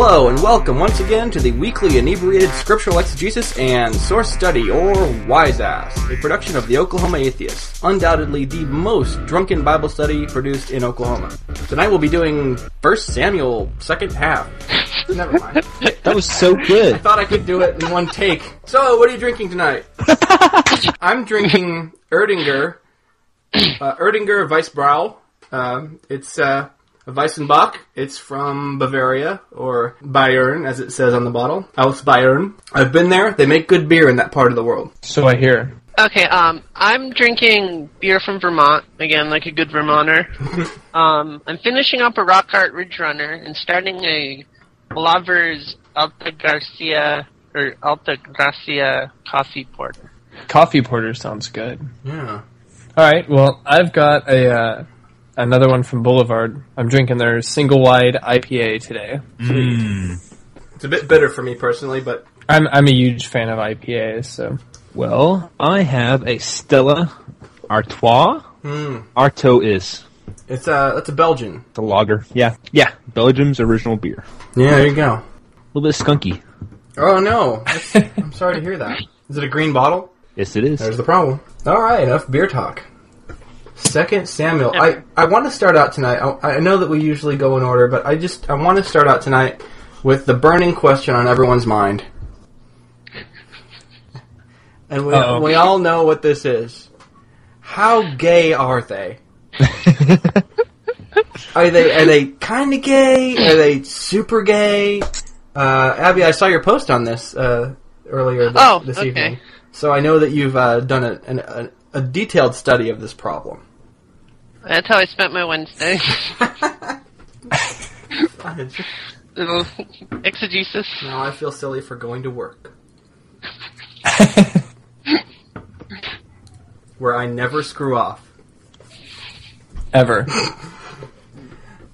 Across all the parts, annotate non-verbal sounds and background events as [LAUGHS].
Hello and welcome once again to the weekly inebriated scriptural exegesis and source study, or Wise Ass, a production of the Oklahoma Atheist, undoubtedly the most drunken Bible study produced in Oklahoma. Tonight we'll be doing First Samuel, second half. [LAUGHS] Never mind. That was so good. I thought I could do it in one take. So, what are you drinking tonight? [LAUGHS] I'm drinking Erdinger, uh, Erdinger Weissbrau. Um, it's uh, a Weissenbach. It's from Bavaria, or Bayern, as it says on the bottle. Aus Bayern. I've been there. They make good beer in that part of the world. So I hear. Okay, um, I'm drinking beer from Vermont again, like a good Vermonter. [LAUGHS] um, I'm finishing up a Rock Art Ridge Runner and starting a Lovers Alta Garcia or Alta Gracia coffee porter. Coffee porter sounds good. Yeah. All right. Well, I've got a uh, another one from Boulevard. I'm drinking their single wide IPA today. It's a bit bitter for me personally, but I'm I'm a huge fan of IPAs. So Well, I have a Stella Artois. Hmm. Arto is it's uh, it's a Belgian. the lager. Yeah, yeah, Belgium's original beer. Yeah, there you go. A little bit skunky. Oh no, I'm sorry to hear that. Is it a green bottle? Yes, it is. There's the problem. All right, enough beer talk. Second Samuel. I, I want to start out tonight. I, I know that we usually go in order, but I just I want to start out tonight with the burning question on everyone's mind. [LAUGHS] And we, Uh-oh. we all know what this is. How gay are they? [LAUGHS] Are they are they kind of gay? Are they super gay? Uh, Abby, I saw your post on this uh, earlier this, Oh, this okay. evening, so I know that you've uh, done a, an, a, a detailed study of this problem. That's how I spent my Wednesday. [LAUGHS] Little exegesis. now I feel silly for going to work, [LAUGHS] where I never screw off. ever. [LAUGHS]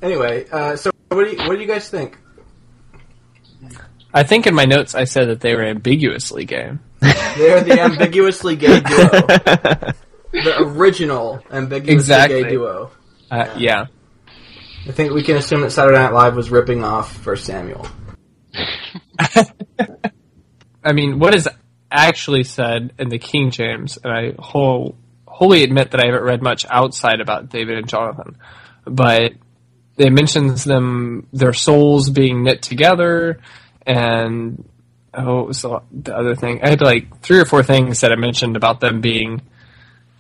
Anyway, uh, so what do you what do you guys think? I think in my notes I said that they were ambiguously gay. They're the ambiguously gay duo, the [LAUGHS] original ambiguously Exactly. gay duo. Uh, yeah. I think we can assume that Saturday Night Live was ripping off First Samuel. [LAUGHS] I mean, what is actually said in the King James, and I whole, wholly admit that I haven't read much outside about David and Jonathan, but it mentions them, their souls being knit together, and oh, what was the, the other thing? I had like three or four things that I mentioned about them being,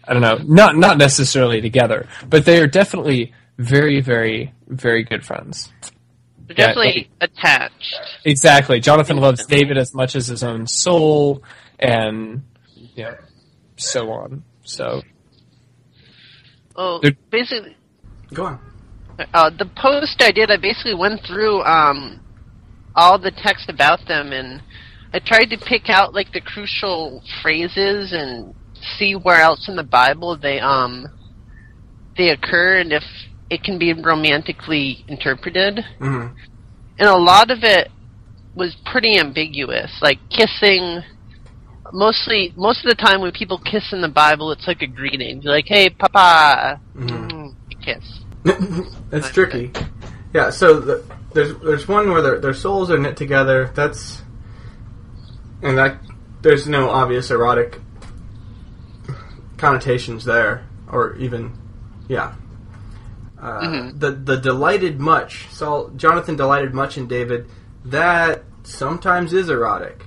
I don't know, not not necessarily together, but they are definitely very, very, very good friends. They're Yeah, definitely attached. Exactly. Jonathan loves David as much as his own soul, and you know, so on. So Oh, They're- basically, Go on. uh, the post I did, I basically went through um, all the text about them, and I tried to pick out like the crucial phrases and see where else in the Bible they um they occur, and if it can be romantically interpreted. hmm And a lot of it was pretty ambiguous, like kissing. Mostly, most of the time when people kiss in the Bible, it's like a greeting, You're like "Hey, Papa," Mhm. Mm, you kiss. [LAUGHS] it's tricky. Yeah. So the, there's there's one where their their souls are knit together. That's and that there's no obvious erotic connotations there, or even yeah. Uh, Mhm. The the delighted much. Saul Jonathan delighted much in David. That sometimes is erotic.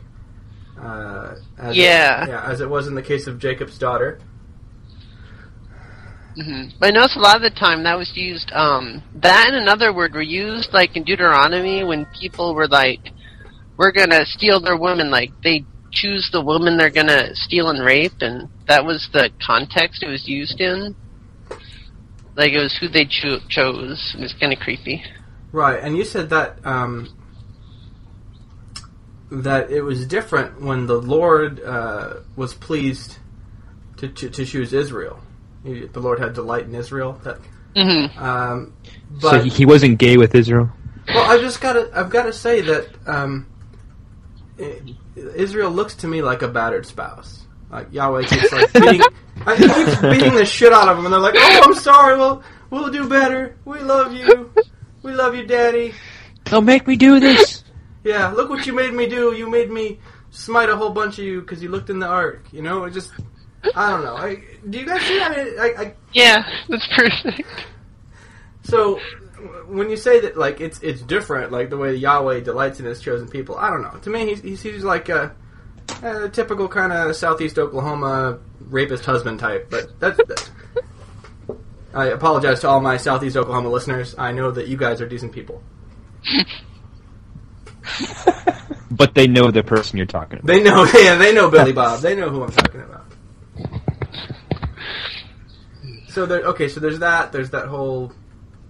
Uh, as it- Yeah. yeah, as it was in the case of Jacob's daughter. hmm But I noticed a lot of the time that was used. Um, that and another word were used like in Deuteronomy when people were like, "We're gonna steal their women. Like they choose the woman they're gonna steal and rape, and that was the context it was used in. Like it was who they cho- chose. It was kind of creepy. Right, and you said that um, that it was different when the Lord uh, was pleased to, to to choose Israel. He, the Lord had delight in Israel. That, hmm um, but he, he wasn't gay with Israel. well, I just gotta I've got to say that um, I- Israel looks to me like a battered spouse. Like Yahweh keeps like [LAUGHS] beating, I- he keeps beating the shit out of them, and they're like, "Oh, I'm sorry. We'll we'll do better. We love you. We love you, Daddy." Don't make me do this. Yeah, look what you made me do. You made me smite a whole bunch of you because you looked in the ark. You know, it just. I don't know. I, do you guys see that? I, I, I Yeah, that's perfect. So when you say that, like it's it's different, like the way Yahweh delights in His chosen people, I don't know. To me, he's he's, he's like a, a typical kind of Southeast Oklahoma rapist husband type. But that's. that's [LAUGHS] I apologize to all my Southeast Oklahoma listeners. I know that you guys are decent people. [LAUGHS] But they know the person you're talking about. They know, [LAUGHS] yeah, they know Billy Bob. They know who I'm talking about. So there, okay, so there's that. There's that whole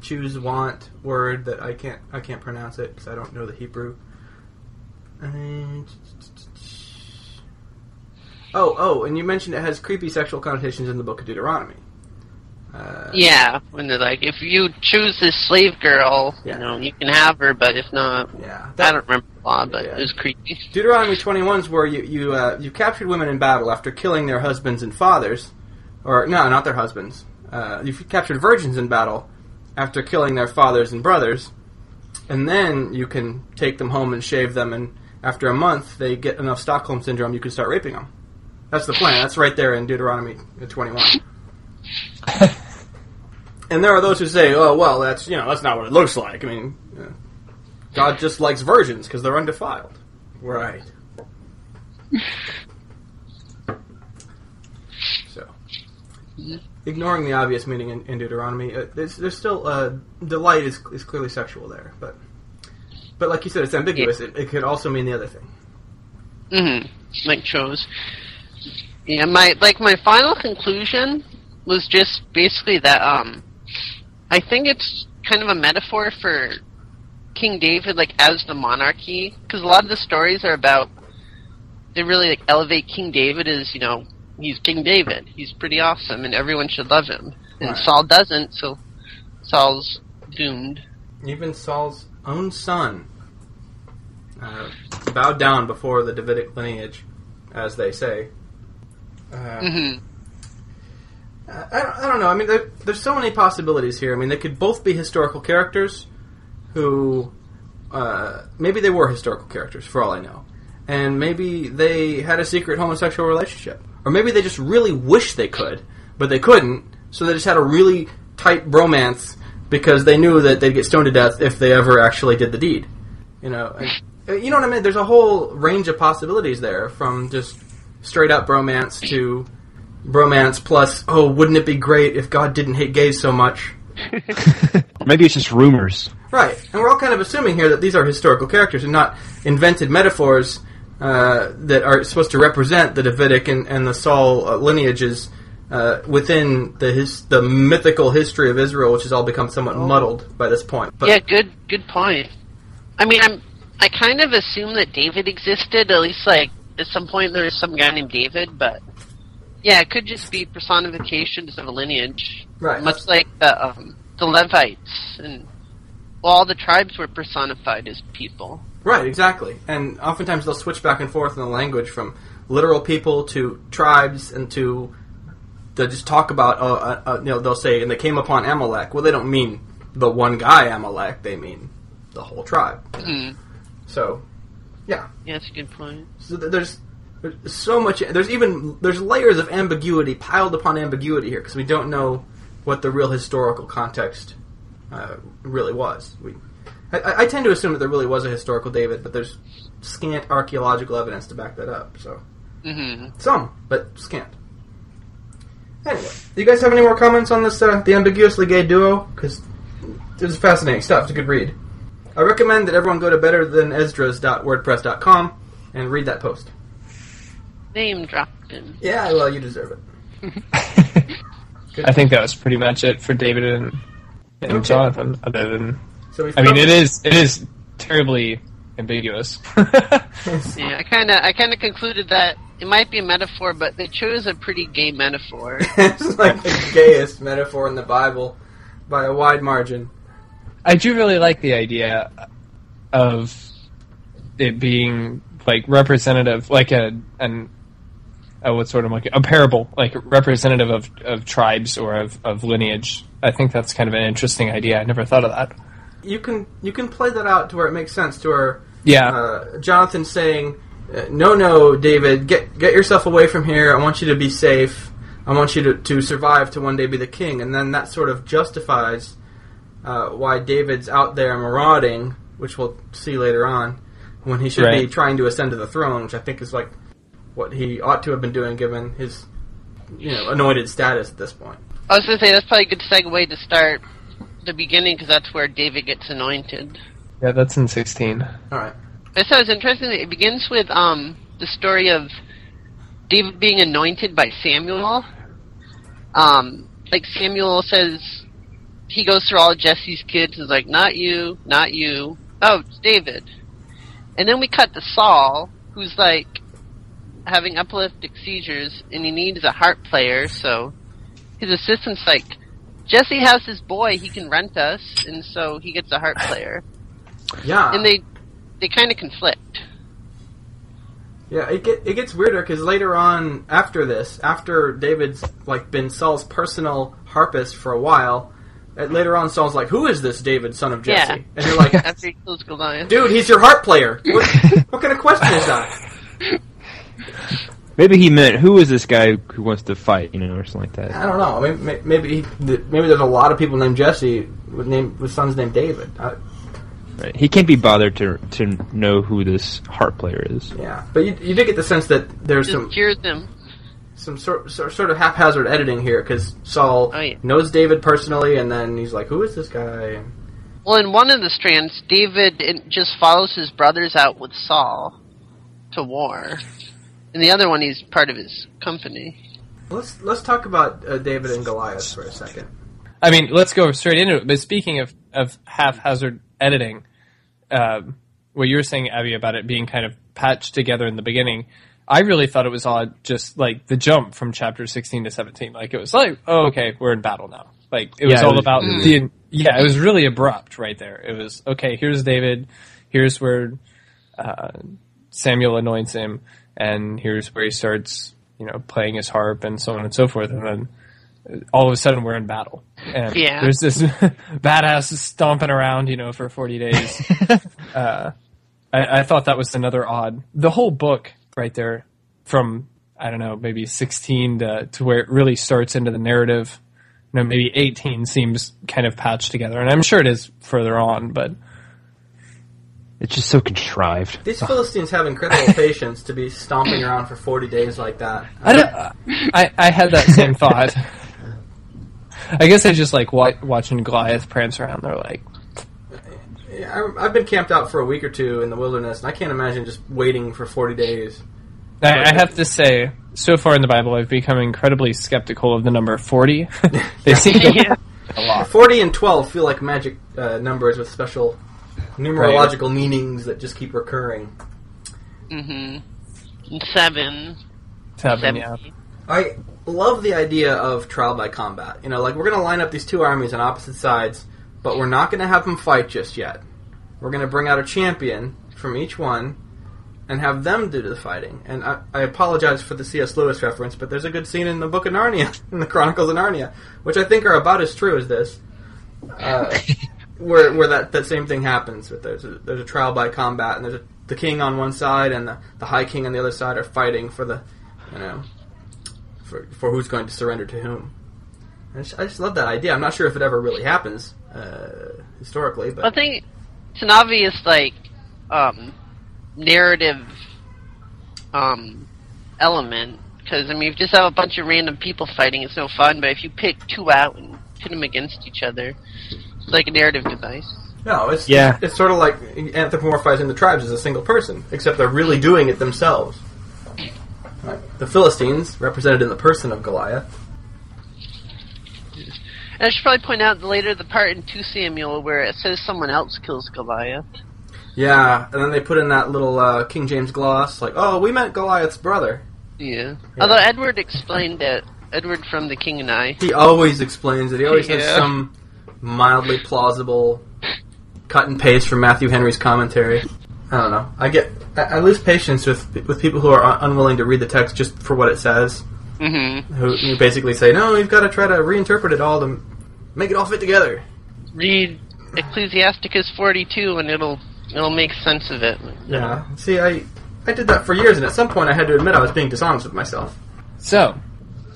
choose want word that I can't I can't pronounce it because I don't know the Hebrew. And oh oh, and you mentioned it has creepy sexual connotations in the Book of Deuteronomy. Uh, Yeah, when they're like, if you choose this slave girl, Yeah. you know, you can have her, but if not, yeah. I don't remember the law, but Yeah. it was creepy. Deuteronomy 21 is where you you uh, you captured women in battle after killing their husbands and fathers, or no, not their husbands. Uh, you captured virgins in battle after killing their fathers and brothers, and then you can take them home and shave them, and after a month they get enough Stockholm syndrome, you can start raping them. That's the plan. That's right there in Deuteronomy 21. [LAUGHS] and there are those who say, "Oh, well, that's you know that's not what it looks like." I mean, God just likes virgins because they're undefiled. Right. [LAUGHS] So, ignoring the obvious meaning in, in Deuteronomy, uh, there's, there's still uh, delight is, is clearly sexual there, but but like you said, it's ambiguous. It, it could also mean the other thing. Mm-hmm. Like chose. Yeah, my like my final conclusion was just basically that um, I think it's kind of a metaphor for King David, like as the monarchy, because a lot of the stories are about they really like elevate King David as you know he's King David, he's pretty awesome, and everyone should love him, and Right. Saul doesn't, so Saul's doomed. Even Saul's own son uh, bowed down before the Davidic lineage, as they say. Uh, hmm I, I don't- I don't know. I mean, there, there's so many possibilities here. I mean, they could both be historical characters who uh, maybe they were historical characters, for all I know, and maybe they had a secret homosexual relationship, or maybe they just really wish they could, but they couldn't, so they just had a really tight bromance because they knew that they'd get stoned to death if they ever actually did the deed. You know, and, uh, you know what I mean? There's a whole range of possibilities there, from just straight up bromance to bromance plus, oh, wouldn't it be great if God didn't hate gays so much? [LAUGHS] Maybe it's just rumors. Right, and we're all kind of assuming here that these are historical characters and not invented metaphors uh, that are supposed to represent the Davidic and, and the Saul uh, lineages uh, within the his, the mythical history of Israel, which has all become somewhat muddled by this point. But yeah, good good point. I mean, I'm I kind of assume that David existed. At least, like at some point, there was some guy named David. But yeah, it could just be personifications of a lineage, Right. much like the um, the Levites and all the tribes were personified as people. Right, exactly. And oftentimes they'll switch back and forth in the language from literal people to tribes and to they'll just talk about uh, uh, uh, you know they'll say and they came upon Amalek. Well, they don't mean the one guy Amalek. They mean the whole tribe. Hmm. So, yeah. Yeah, that's a good point. So th- there's there's so much. There's even there's layers of ambiguity piled upon ambiguity here because we don't know what the real historical context uh, really was. We, I- I, I tend to assume that there really was a historical David, but there's scant archaeological evidence to back that up. So hmm some, but scant. Anyway, do you guys have any more comments on this? Uh, the ambiguously gay duo because this is fascinating stuff. It's a good read. I recommend that everyone go to betterthanesdras.wordpress.com and read that post. Name dropping. Yeah, well, you deserve it. [LAUGHS] I think that was pretty much it for David and, and Okay. Jonathan. Other than, So we've I mean, it covered- is it is terribly ambiguous. [LAUGHS] Yeah, I kind of I kind of concluded that it might be a metaphor, but they chose a pretty gay metaphor. [LAUGHS] it's like the gayest metaphor in the Bible by a wide margin. I do really like the idea of it being like representative, like a an uh, what's sort of like a parable, like representative of, of tribes or of, of lineage. I think that's kind of an interesting idea. I never thought of that. You can you can play that out to where it makes sense to where Yeah. uh, Jonathan saying, uh, "No, no, David, get get yourself away from here. I want you to be safe. I want you to, to survive to one day be the king." And then that sort of justifies uh, why David's out there marauding, which we'll see later on, when he should be trying to ascend to the throne, which I think is like what he ought to have been doing given his you know anointed status at this point. I was gonna say that's probably a good segue to start the beginning because that's where David gets anointed. Yeah, that's in 16. All right. I thought it was interesting. that It begins with um the story of David being anointed by Samuel. Um, like Samuel says, he goes through all Jesse's kids. And is like, not you, not you. Oh, it's David. And then we cut to Saul, who's like having epileptic seizures, and he needs a harp player. So his assistant's like, Jesse has his boy. He can rent us, and so he gets a harp player. Yeah. And they they kind of conflict. Yeah, it get, it gets weirder because later on, after this, after David's like been Saul's personal harpist for a while, uh, later on Saul's like, "Who is this David, son of Jesse?" Yeah. And you're like, After he kills Goliath. "Dude, he's your harp player. What, [LAUGHS] what kind of question is that?" [LAUGHS] Maybe he meant who is this guy who wants to fight, you know, or something like that. I don't know. Maybe maybe maybe, he, maybe there's a lot of people named Jesse with name with sons named David. I, Right. He can't be bothered to to know who this harp player is. yeah, but you, you did get the sense that there's Just some cures him. some sort sort sort of haphazard editing here because Saul Oh, yeah. knows David personally, and then he's like, "Who is this guy?" Well, in one of the strands, David just follows his brothers out with Saul to war. In the other one, he's part of his company. Let's let's talk about uh, David and Goliath for a second. I mean, let's go straight into it. But speaking of, of haphazard editing, um, what you were saying, Abby, about it being kind of patched together in the beginning, I really thought it was odd, just like the jump from chapter 16 to 17. Like, it was like, oh, okay, we're in battle now. Like, it was Yeah, it all was- about the, yeah, it was really abrupt right there. It was, okay, here's David, here's where, uh, Samuel anoints him, and here's where he starts, you know, playing his harp and so on and so forth, and then, all of a sudden we're in battle. And Yeah. there's this [LAUGHS] badass stomping around, you know, for 40 days. [LAUGHS] uh, I, I thought that was another odd. The whole book right there from, I don't know, maybe 16 to, to where it really starts into the narrative, you know, maybe 18 seems kind of patched together. And I'm sure it is further on, but It's just so contrived. These Philistines have incredible [LAUGHS] patience to be stomping around for forty days like that. I don't, I, I had that same thought. I guess I just like wa- watching Goliath prance around. They're like, Yeah, I- I've been camped out for a week or two in the wilderness, and I can't imagine just waiting for forty days. I, I have to say, so far in the Bible, I've become incredibly skeptical of the number 40. [LAUGHS] they seem to [LAUGHS] Yeah. a lot. Forty and twelve feel like magic uh, numbers with special numerological meanings that just keep recurring. Mm-hmm. Seven. Seven, Seven. yeah. I love the idea of trial by combat. You know, like we're going to line up these two armies on opposite sides, but we're not going to have them fight just yet. We're going to bring out a champion from each one and have them do the fighting. And I, I apologize for the C.S. Lewis reference, but there's a good scene in the Book of Narnia, [LAUGHS] in the Chronicles of Narnia, which I think are about as true as this. Uh, [LAUGHS] where where that, that same thing happens. But there's a, there's a trial by combat, and there's a, the king on one side and the, the high king on the other side are fighting for the, you know, for for who's going to surrender to whom. I just, I just love that idea. I'm not sure if it ever really happens uh, historically, but I think it's an obvious like um, narrative um, element because I mean, if you just have a bunch of random people fighting, it's no fun. But if you pick two out and pit them against each other, like a narrative device. no, it's Yeah. it's sort of like anthropomorphizing the tribes as a single person, except they're really doing it themselves. Like, the Philistines, represented in the person of Goliath. And I should probably point out later the part in 2 Samuel where it says someone else kills Goliath. Yeah, and then they put in that little uh, King James gloss, like, "Oh, we meant Goliath's brother." Yeah. Although Edward explained it. Edward from The King and I. He always explains it. He always has some mildly plausible cut and paste from Matthew Henry's commentary. I don't know. I get I, I lose patience with with people who are unwilling to read the text just for what it says. Mm-hmm. Who, who basically say, "No, you've got to try to reinterpret it all to make it all fit together." Read Ecclesiasticus 42 and it'll It'll make sense of it. Yeah. See, I I did that for years, and at some point I had to admit I was being dishonest with myself. So,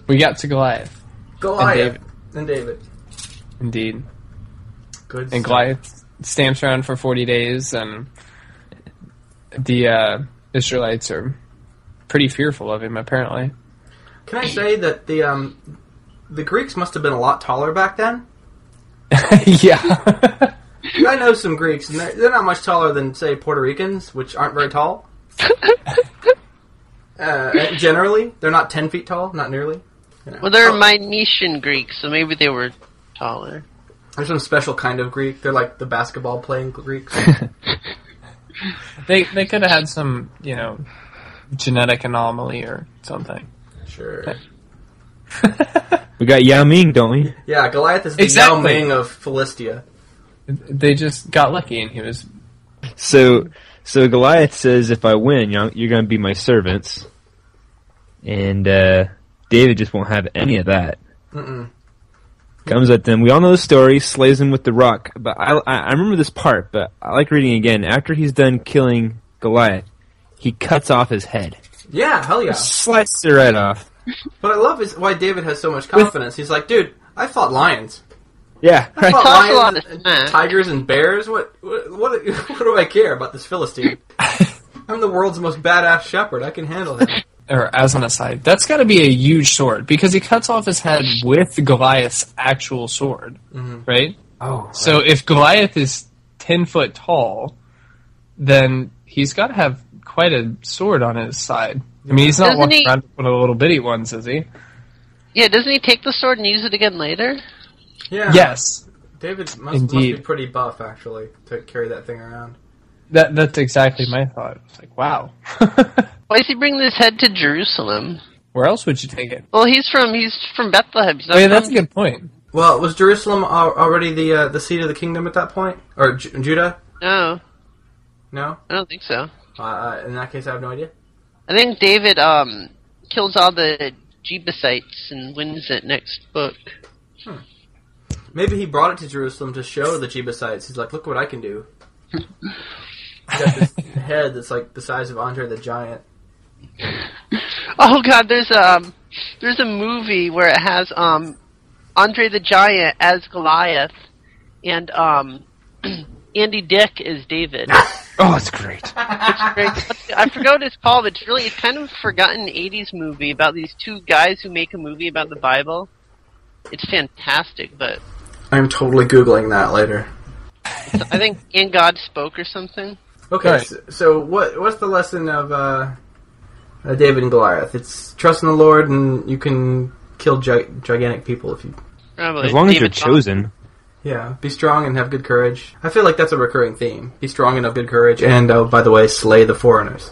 we got to Goliath, Goliath David. and David. Indeed. Good. And stuff. Goliath stamps around for 40 days, and the uh, Israelites are pretty fearful of him, apparently. Can I say that the um the Greeks must have been a lot taller back then? [LAUGHS] yeah. [LAUGHS] I know some Greeks, and they're, they're not much taller than say Puerto Ricans, which aren't very tall. [LAUGHS] uh, generally, they're not ten feet tall, not nearly. You know. Well, they're Oh, Myetian Greeks, so maybe they were taller. There's some special kind of Greek. They're like the basketball playing Greeks. [LAUGHS] they they could have had some, you know, genetic anomaly or something. sure. [LAUGHS] We got Yao Ming, don't we? Yeah, Goliath is the Exactly. Yao Ming of Philistia. They just got lucky, and he was. So, so Goliath says, "If I win, you're, you're going to be my servants," and uh, David just won't have any of that. Mm-mm. Comes at them. We all know the story. Slays them with the rock. But I, I, I remember this part. But I like reading again. After he's done killing Goliath, he cuts off his head, Yeah, hell yeah. slices it right off. What I love is why David has so much confidence. He's like, dude, I fought lions. Yeah, I fought Talks a lot lions, and tigers, and bears. What, what, what, [LAUGHS] what do I care about this Philistine? [LAUGHS] I'm the world's most badass shepherd. I can handle him. [LAUGHS] Or as an aside, that's got to be a huge sword because he cuts off his head with Goliath's actual sword, mm-hmm. right? Oh, So if Goliath is ten foot tall, then he's got to have quite a sword on his side. I mean, he's not Doesn't walking he- around with one of the little bitty ones, is he? Yeah, doesn't he take the sword and use it again later? Yeah. Yes, David must, must be pretty buff, actually, to carry that thing around. that that's exactly my thought. It's like, wow, [LAUGHS] Why is he bringing this head to Jerusalem? where else would you take it? Well, he's from he's from Bethlehem. He's not Oh yeah, that's a from- good point. Well, was Jerusalem al- already the uh, the seat of the kingdom at that point, or Ju- Judah? No, No. I don't think so. Uh, Uh, in that case, I have no idea. I think David um kills all the Jebusites and wins it next book. Maybe he brought it to Jerusalem to show the Jebusites. He's like, look what I can do. [LAUGHS] He's got this head that's like the size of Andre the Giant. [LAUGHS] Oh God, there's um there's a movie where it has um Andre the Giant as Goliath and um [CLEARS THROAT] Andy Dick is David. [LAUGHS] oh, it's great. It's great. [LAUGHS] I forgot what it's called. It's really it's kind of a forgotten '80s movie about these two guys who make a movie about the Bible. It's fantastic, but I'm totally googling that later. I think "And God Spoke" or something. Okay, Right. so, so what what's the lesson of uh, uh, David and Goliath? It's trust in the Lord, and you can kill gi- gigantic people if you. Probably. As long as you're chosen. Yeah, be strong and have good courage. I feel like that's a recurring theme. Be strong and have good courage, and oh, by the way, slay the foreigners.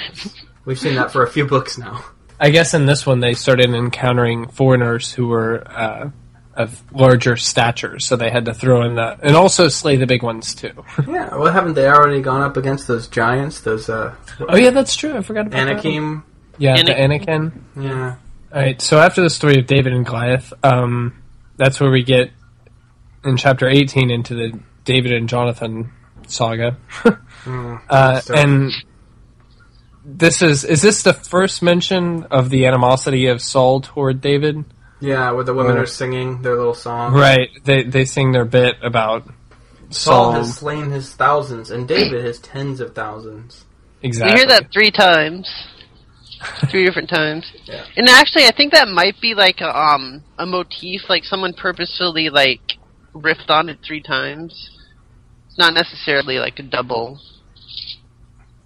[LAUGHS] We've seen that for a few books now. I guess in this one they started encountering foreigners who were uh, of larger stature, so they had to throw in the and also slay the big ones too. [LAUGHS] Yeah, well, haven't they already gone up against those giants? Those uh, oh yeah, that's true. I forgot about that. Anakim. Yeah, the Anakim. Anakin. Yeah. All right. So after the story of David and Goliath, um, that's where we get in chapter 18 into the David and Jonathan saga. [LAUGHS] Mm, uh, and this is is this the first mention of the animosity of Saul toward David? Yeah, where the women Uh, are singing their little song. Right. They they sing their bit about Saul Saul. has slain his thousands, and David his tens of thousands. exactly. You hear that three times, three different times. [LAUGHS] Yeah. And actually, I think that might be like a um a motif, like someone purposefully like riffed on it three times. It's not necessarily like a double,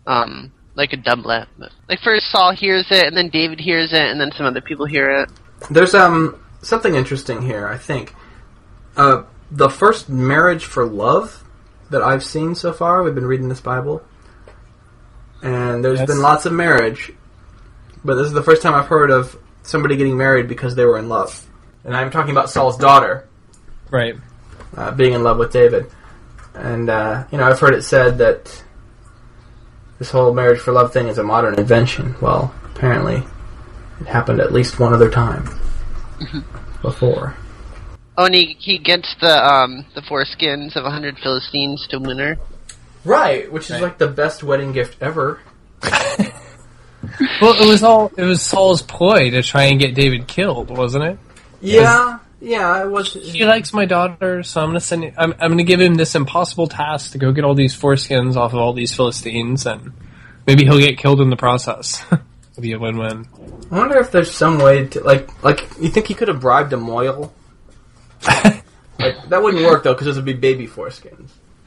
um, like a doublet. But like first Saul hears it, and then David hears it, and then some other people hear it. There's um something interesting here. I think uh, the first marriage for love that I've seen so far. We've been reading this Bible, and there's Yes. been lots of marriage, but this is the first time I've heard of somebody getting married because they were in love. And I'm talking about Saul's daughter Right. uh, being in love with David. And, uh, you know, I've heard it said that this whole marriage for love thing is a modern invention. Well, apparently happened at least one other time before. Oh, and he he gets the um the foreskins of a hundred Philistines to win her. Right, which is Right. like the best wedding gift ever. [LAUGHS] Well, it was all it was Saul's ploy to try and get David killed, wasn't it? Yeah, yeah, it was. He likes my daughter, so I'm gonna send. I'm, I'm gonna give him this impossible task to go get all these foreskins off of all these Philistines, and maybe he'll get killed in the process. [LAUGHS] It'll be a win-win. I wonder if there's some way to like like you think he could have bribed a mohel. [LAUGHS] like that wouldn't work though because those would be baby foreskins. [LAUGHS]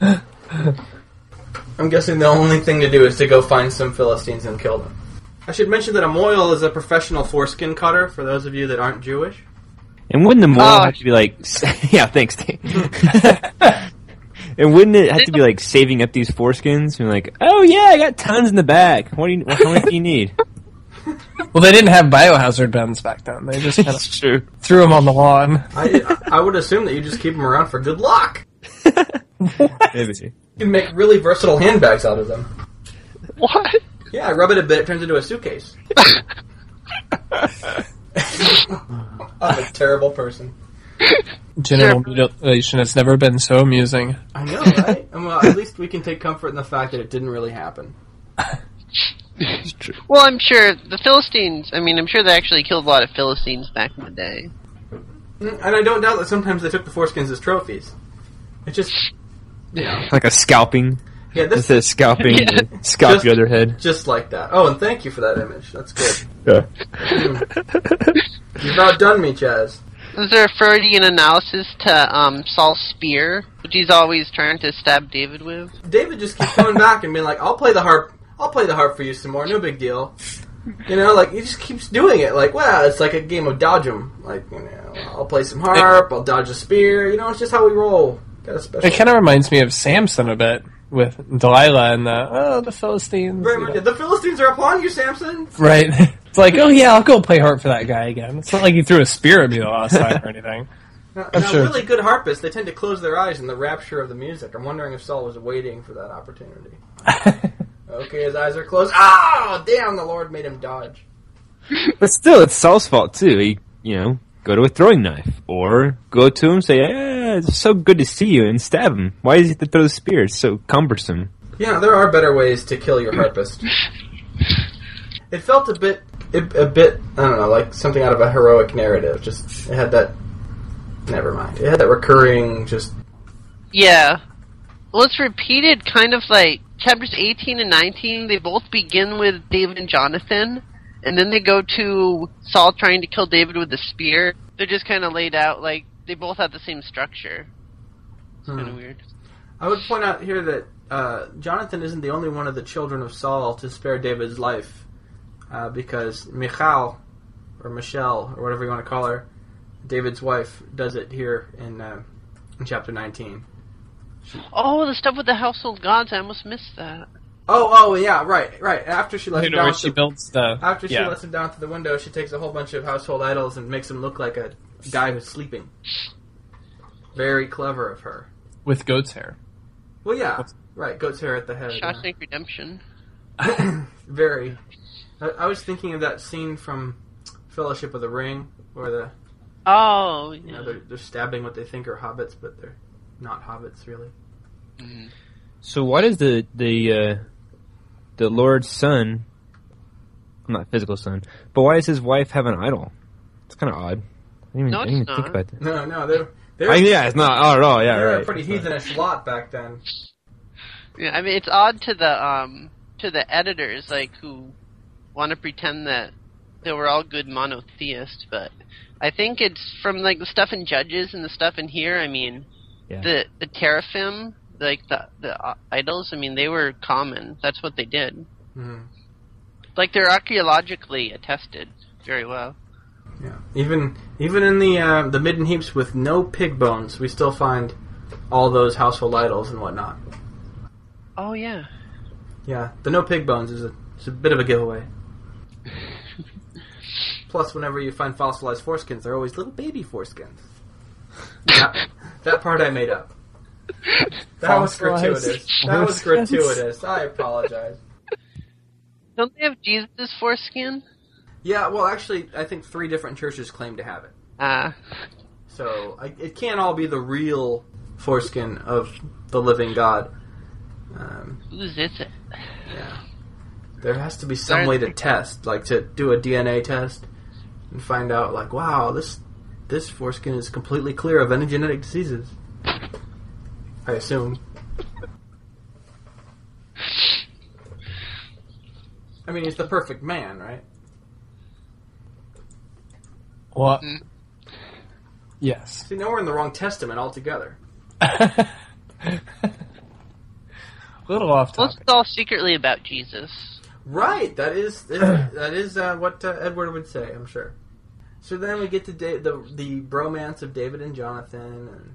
I'm guessing the only thing to do is to go find some Philistines and kill them. I should mention that a mohel is a professional foreskin cutter for those of you that aren't Jewish. And wouldn't the moral Oh. have to be like, [LAUGHS] yeah, thanks, Dave. and wouldn't it have to be like saving up these foreskins? And like, oh yeah, I got tons in the bag. What do you, how many do you need? Well, they didn't have biohazard bins back then. They just kind of [LAUGHS] threw them on the lawn. I I would assume that you just keep them around for good luck. [LAUGHS] Maybe. You can make really versatile handbags out of them. What? Yeah, I rub it a bit, it turns into a suitcase. [LAUGHS] I'm a terrible person. Genital mutilation has never been so amusing. I know, right? And well, at least we can take comfort in the fact that it didn't really happen. It's true. Well, I'm sure the Philistines. I mean, I'm sure they actually killed a lot of Philistines back in the day. And I don't doubt that sometimes they took the foreskins as trophies. It just, you know, Like a scalping. yeah, this is of scalping, Yeah. scalp Just- your other head. just like that. Oh, and thank you for that image. That's good. Yeah. You've outdone me, Chaz. Was there a Freudian analysis to um, Saul's spear, which he's always trying to stab David with? David just keeps coming back and being like, "I'll play the harp. I'll play the harp for you some more. No big deal." You know, like he just keeps doing it. Like, wow, it's like a game of dodge 'em. Like, you know, I'll play some harp. I'll dodge a spear. You know, it's just how we roll. Got a special. It kind of reminds me of Samson a bit with Delilah and the oh the Philistines. Very you much. know. The Philistines are upon you, Samson. Right. [LAUGHS] It's like, oh yeah, I'll go play harp for that guy again. It's not like he threw a spear at me the last time or [LAUGHS] anything. Now, I'm now, sure. really good harpists, they tend to close their eyes in the rapture of the music. I'm wondering if Saul was waiting for that opportunity. [LAUGHS] Okay, his eyes are closed. Oh, damn! The Lord made him dodge. But still, it's Saul's fault too. He, you know, go to a throwing knife or go to him, say, "Yeah, it's so good to see you," and stab him. Why is he to throw the spear? It's so cumbersome. Yeah, there are better ways to kill your harpist. [LAUGHS] it felt a bit, a, a bit, I don't know, like something out of a heroic narrative. Just it had that. Never mind. It had that recurring, just Yeah. Well, it's repeated kind of like chapters 18 and 19. They both begin with David and Jonathan, and then they go to Saul trying to kill David with a spear. They're just kind of laid out like they both have the same structure. It's kind of Hmm. weird. I would point out here that uh, Jonathan isn't the only one of the children of Saul to spare David's life, uh, because Michal, or Michelle, or whatever you want to call her, David's wife, does it here in, uh, in chapter 19. Oh, the stuff with the household gods. I almost missed that. Oh, oh, yeah, right, right. After she lets You him know down, where she the- builds the after she yeah. lets him down to the window, she takes a whole bunch of household idols and makes him look like a guy who's sleeping. Very clever of her. with goat's hair. Well, yeah, right. Goat's hair at the head. yeah. Shawshank Redemption. [COUGHS] Very. I, I was thinking of that scene from Fellowship of the Ring, where the Oh, you yeah. know they're, they're stabbing what they think are hobbits, but they're not hobbits really. So why does the the uh, the Lord's son, not physical son, but why does his wife have an idol? It's kind of odd. I didn't even, No, I didn't it's even think about that. No, no, they're they're, I yeah, it's not not at all. Yeah, they're right. a pretty It's not. heathenish lot back then. Yeah, I mean it's odd to the um to the editors like who want to pretend that they were all good monotheists, but I think it's from like the stuff in Judges and the stuff in here. I mean, Yeah. the the teraphim, like the the uh, idols. I mean, they were common. That's what they did. Mhm. Like they're archaeologically attested very well. Yeah, even even in the uh, the midden heaps with no pig bones, we still find all those household idols and whatnot. Oh yeah. Yeah, the no pig bones is a, is a bit of a giveaway. [LAUGHS] Plus, whenever you find fossilized foreskins, they're always little baby foreskins. That, that part I made up. [LAUGHS] That was gratuitous. That was gratuitous. I apologize. Don't they have Jesus' foreskin? Yeah, well, actually, I think three different churches claim to have it. Ah. So I, it can't all be the real foreskin of the living God. Um, Whose is it? yeah. There has to be some way to test, like to do a DNA test and find out, like, wow, this this foreskin is completely clear of any genetic diseases. I assume. I mean, he's the perfect man, right? What? Mm. Yes. See, now we're in the wrong testament altogether. [LAUGHS] A little off Well, it's topic. all secretly about Jesus. Right. That is that is uh, what uh, Edward would say. I'm sure. So then we get to da- the the bromance of David and Jonathan,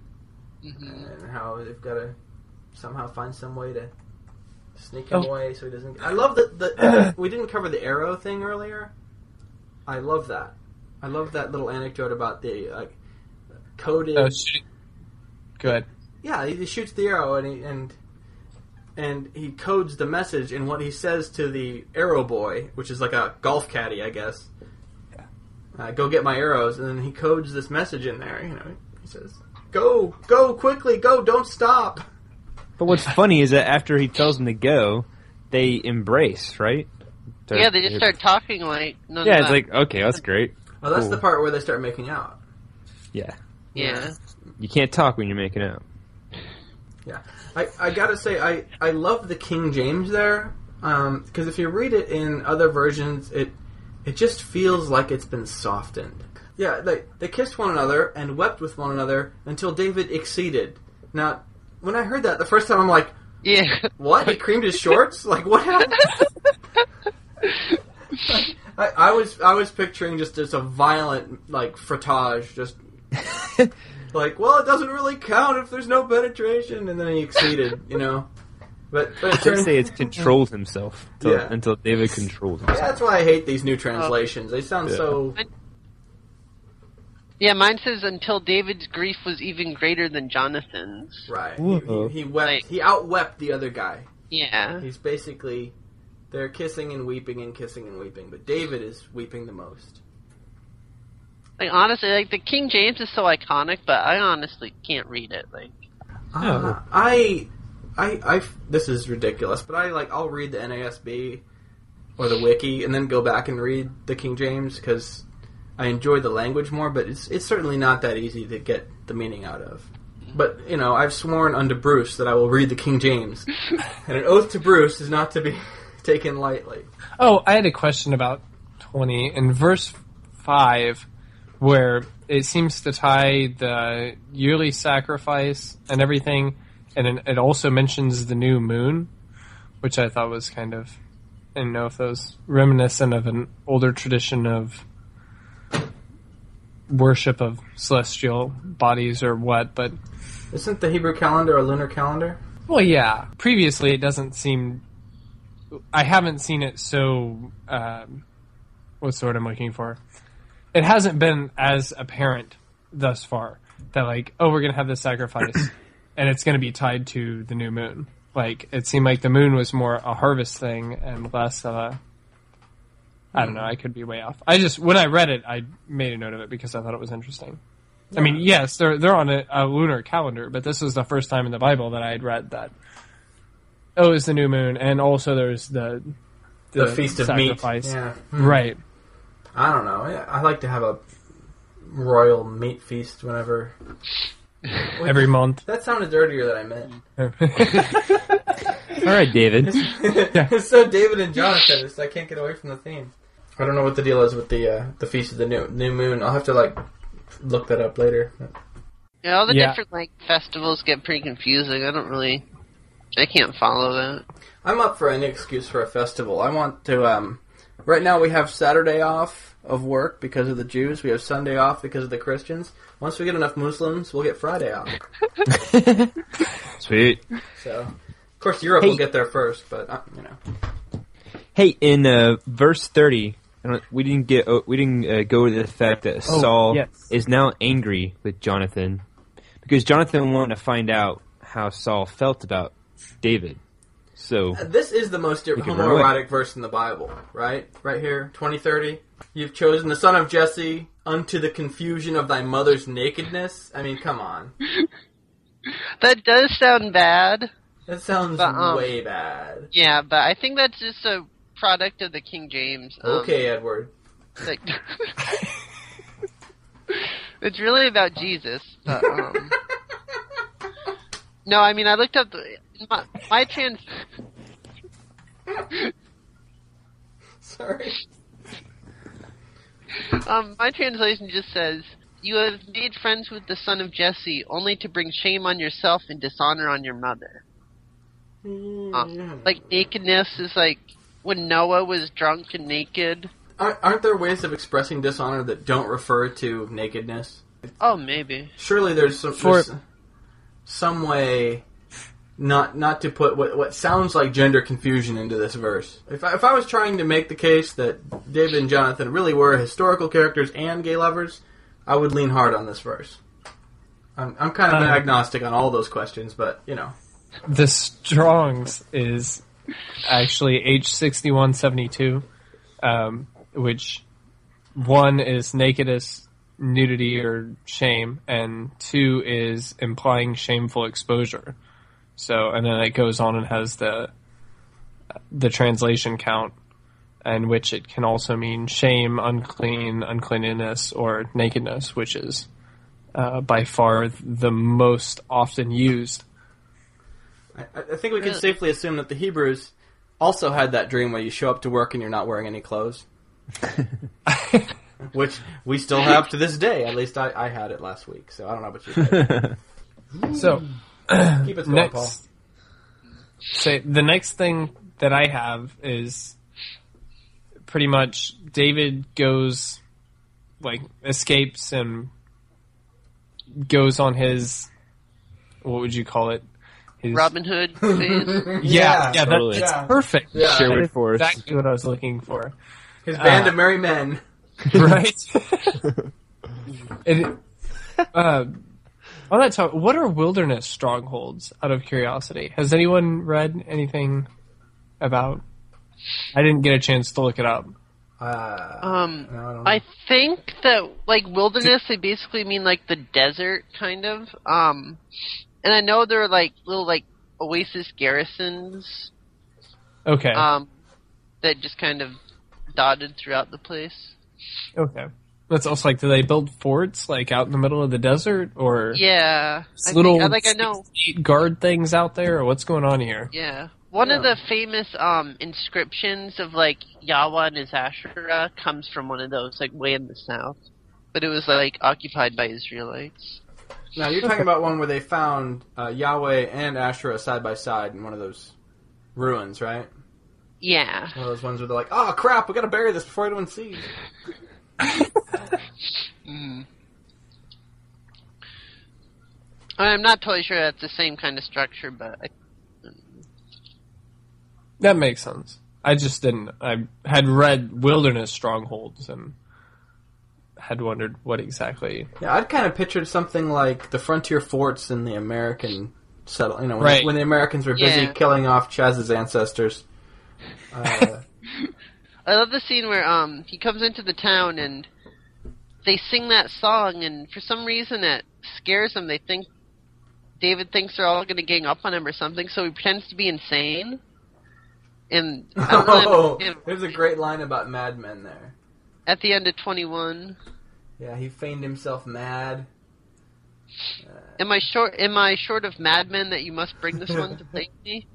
and, hmm and how they've got to somehow find some way to sneak him Oh. away so he doesn't. I love that the [COUGHS] we didn't cover the arrow thing earlier. I love that. I love that little anecdote about the like coded. Oh, shooting. Good. Yeah, he, he shoots the arrow and he and and he codes the message in what he says to the arrow boy, which is like a golf caddy, I guess. Uh, go get my arrows, and then he codes this message in there. You know, he says, "Go, go quickly, go, don't stop." But what's funny is that after he tells them to go, they embrace, right? They're- Yeah, they just start talking like none Yeah, it's like okay, that's great. Well, that's Cool. the part where they start making out. Yeah, yeah. you can't talk when you're making out. Yeah, I, I gotta say, I, I love the King James there, because if you read it in other versions, it it just feels like it's been softened. Yeah, they, they kissed one another and wept with one another until David exceeded. Now, when I heard that the first time, I'm like, Yeah. what? He creamed his shorts? [LAUGHS] Like, what happened? [LAUGHS] I, I was I was picturing just as a violent like frottage, just [LAUGHS] like, well, it doesn't really count if there's no penetration, and then he exceeded, you know. But but it I'd say it's controlled himself till, Yeah. until David controlled himself. that's why I hate these new translations. They sound Yeah. so Yeah, mine says until David's grief was even greater than Jonathan's. right. He, Whoa. he, he wept. Like- He outwept the other guy. Yeah. He's basically they're kissing and weeping and kissing and weeping, but David is weeping the most. Like honestly, like the King James is so iconic, but I honestly can't read it. Like Uh, I, I, I, this is ridiculous, but I like I'll read the NASB or the wiki and then go back and read the King James because I enjoy the language more. But it's it's certainly not that easy to get the meaning out of. But you know, I've sworn unto Bruce that I will read the King James, [LAUGHS] and an oath to Bruce is not to be [LAUGHS] taken lightly. Oh, I had a question about 20. In verse 5, where it seems to tie the yearly sacrifice and everything, and it also mentions the new moon, which I thought was kind of. I didn't know if that was reminiscent of an older tradition of worship of celestial bodies or what, but Isn't the Hebrew calendar a lunar calendar? Well, yeah. Previously, it doesn't seem. I haven't seen it so. Um, what's the word I'm looking for? It hasn't been as apparent thus far that like, oh, we're gonna have this sacrifice, and it's gonna be tied to the new moon. Like, it seemed like the moon was more a harvest thing and less of a. I don't know. I could be way off. I just when I read it, I made a note of it because I thought it was interesting. I mean, yes, they're they're on a, a lunar calendar, but this was the first time in the Bible that I had read that. Oh, it's the new moon, and also there's the The, feast of sacrifice. meat. Yeah. Hmm. Right. I don't know. I like to have a royal meat feast whenever. Every month. That sounded dirtier than I meant. [LAUGHS] All right, David. [LAUGHS] it's so David and Jonathan. It's, I can't get away from the theme. I don't know what the deal is with the uh, the feast of the new new moon. I'll have to like look that up later. yeah, all the Yeah. different like festivals get pretty confusing. I don't really, I can't follow that. I'm up for any excuse for a festival. I want to. Um, right now we have Saturday off of work because of the Jews. We have Sunday off because of the Christians. Once we get enough Muslims, we'll get Friday off. [LAUGHS] Sweet. So, of course, Europe Hey. will get there first, but uh, you know. Hey, in uh, verse thirty, I don't, we didn't get uh, we didn't uh, go to the fact that Oh, Saul yes. is now angry with Jonathan because Jonathan wanted to find out how Saul felt about David. So This is the most can homoerotic verse in the Bible, right? Right here, 2030. You've chosen the son of Jesse unto the confusion of thy mother's nakedness. I mean, come on. [LAUGHS] That does sound bad. That sounds But, um, way bad. Yeah, but I think that's just a product of the King James. Um, Okay, Edward. like- [LAUGHS] it's really about Jesus. But, um, [LAUGHS] no, I mean I looked up the my, my trans. Sorry. [LAUGHS] Um, my translation just says, "You have made friends with the son of Jesse, only to bring shame on yourself and dishonor on your mother." Uh, like nakedness is like when Noah was drunk and naked. Aren't, aren't there ways of expressing dishonor that don't refer to nakedness? Oh, maybe. Surely there's some For- there's some way not not to put what what sounds like gender confusion into this verse. If I, if I was trying to make the case that David and Jonathan really were historical characters and gay lovers, I would lean hard on this verse. I'm I'm kind of an Uh. agnostic on all those questions, but you know. The Strong's is actually H6172, um, which one is nakedness, nudity, or shame, and two is implying shameful exposure. So, and then it goes on and has the the translation count, and which it can also mean shame, unclean, uncleanliness, or nakedness, which is uh, by far the most often used. I, I think we can Really? safely assume that the Hebrews also had that dream where you show up to work and you're not wearing any clothes. [LAUGHS] Which we still have to this day. At least I, I had it last week, so I don't know about you. So, Keep it [CLEARS THROAT] going, Paul. next, say the next thing that I have is pretty much David goes like escapes and goes on his what would you call it? His, Robin Hood [LAUGHS] phase. Yeah, yeah, totally. that, that's Yeah. perfect. Yeah. Sherwood That's Forest. exactly what I was looking for. His band Uh, of merry men. [LAUGHS] [LAUGHS] right? it, uh, on that topic, what are wilderness strongholds? Out of curiosity, has anyone read anything about? I didn't get a chance to look it up. Um, Uh, no, I. I think that like wilderness, they basically mean like the desert, kind of. Um, and I know there are like little like oasis garrisons, Okay, um, that just kind of dotted throughout the place. okay. That's also like, do they build forts like out in the middle of the desert, or Yeah, I little think, I- like I know. state guard things out there, or what's going on here? Yeah. One of the famous um inscriptions of like Yahweh and his Asherah comes from one of those, like way in the south. But it was like occupied by Israelites. now you're talking about one where they found uh, Yahweh and Asherah side by side in one of those ruins, right? Yeah. One of those ones where they're like, "Oh crap, we got to bury this before anyone sees." Mm. I'm not totally sure that's the same kind of structure, but I, That makes sense. I just didn't. I had read wilderness strongholds and had wondered what exactly. Yeah, I'd kind of pictured something like the frontier forts in the American settle. You know, when, Right. when the Americans were busy Yeah. killing off Chaz's ancestors. Uh, [LAUGHS] I love the scene where um he comes into the town and they sing that song, and for some reason it scares them. They think David thinks they're all going to gang up on him or something, so he pretends to be insane. And I don't really oh, [LAUGHS] there's a great line about Mad Men there. at the end of 21. Yeah, he feigned himself mad. Am I short? Am I short of madmen that you must bring this one to [LAUGHS] thank me?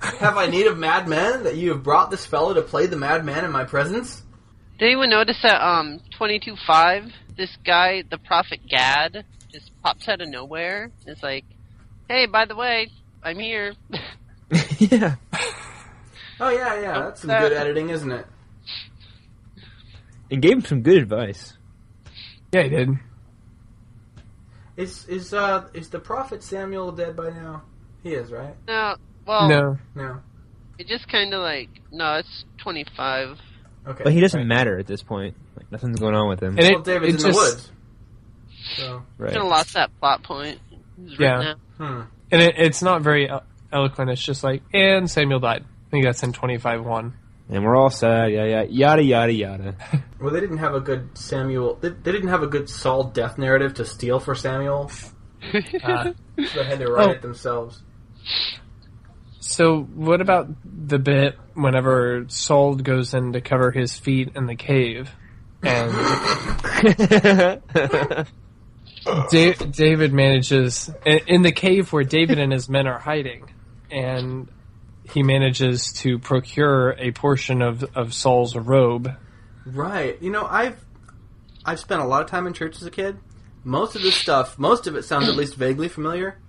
Have I need of mad men that you have brought this fellow to play the madman in my presence? Did anyone notice that um twenty two five? this guy, the prophet Gad, just pops out of nowhere? It's like, hey, by the way, I'm here. [LAUGHS] yeah. Oh yeah, yeah, that's some good editing, isn't it? And gave him some good advice. Yeah, he did. Is is uh is the prophet Samuel dead by now? He is, right? no, well, no, No. it just kind of like, no, it's 25. Okay. But he doesn't Right. matter at this point. Like nothing's going on with him. And it- well, David's it in just- the woods. So, right. Kind of lost that plot point. It's Yeah. written hmm. and it, it's not very eloquent. It's just like, and Samuel died. I think that's in twenty five one. And we're all sad. Yeah, yeah. Yada yada yada. [LAUGHS] Well, they didn't have a good Samuel. They, they didn't have a good Saul death narrative to steal for Samuel. [LAUGHS] Uh, So they had to write Oh. it themselves. So, what about the bit whenever Saul goes in to cover his feet in the cave, and [LAUGHS] da- David manages in, in the cave where David and his men are hiding, and he manages to procure a portion of of Saul's robe. Right. You know, I've I've spent a lot of time in church as a kid. Most of this stuff, most of it sounds at least vaguely familiar.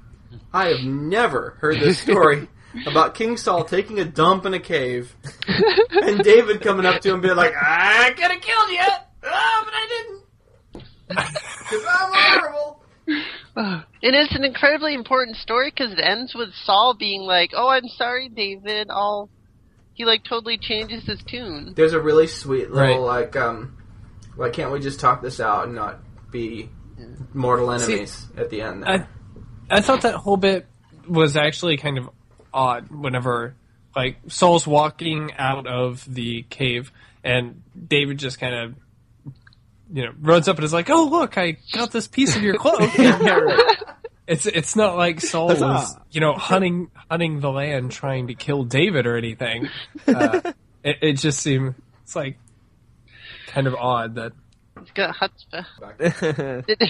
I have never heard this story [LAUGHS] about King Saul taking a dump in a cave and David coming up to him being like, I could have killed you, oh, but I didn't. [LAUGHS] Because I'm horrible. And it's an incredibly important story because it ends with Saul being like, "Oh, I'm sorry, David. I'll." He like totally changes his tune. There's a really sweet little, Right. like, um, why can't we just talk this out and not be mortal enemies at the end there? I I thought that whole bit was actually kind of odd. Whenever like Saul's walking out of the cave, and David just kind of you know runs up and is like, "Oh, look, I got this piece of your cloak." [LAUGHS] It's it's not like Saul was you know hunting hunting the land trying to kill David or anything. [LAUGHS] Uh, it, it just seemed it's like kind of odd that He's got chutzpah. [LAUGHS] Did, did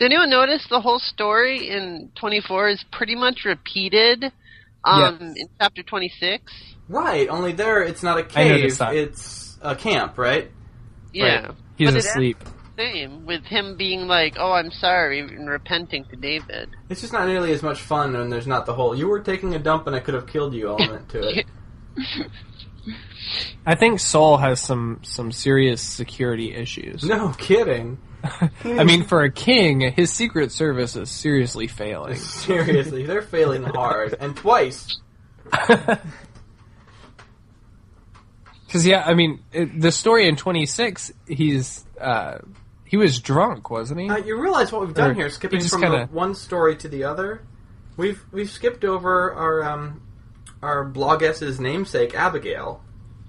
anyone notice the whole story in 24 is pretty much repeated um, Yes. in chapter 26? Right, only there it's not a cave, it's a camp, right? Yeah. he's But asleep. Same with him being like, "Oh, I'm sorry," and repenting to David. It's just not nearly as much fun when there's not the whole you were taking a dump and I could have killed you element to it. [LAUGHS] [LAUGHS] I think Saul has some some serious security issues. No kidding. [LAUGHS] I mean, for a king, his secret service is seriously failing. [LAUGHS] Seriously, they're failing hard. And twice. [LAUGHS] Because yeah, I mean, it, the story in twenty six, he's uh, he was drunk, wasn't he? Uh, you realize what we've done Or here, skipping from kinda- one story to the other? We've we've skipped over our um our blogess's namesake, Abigail.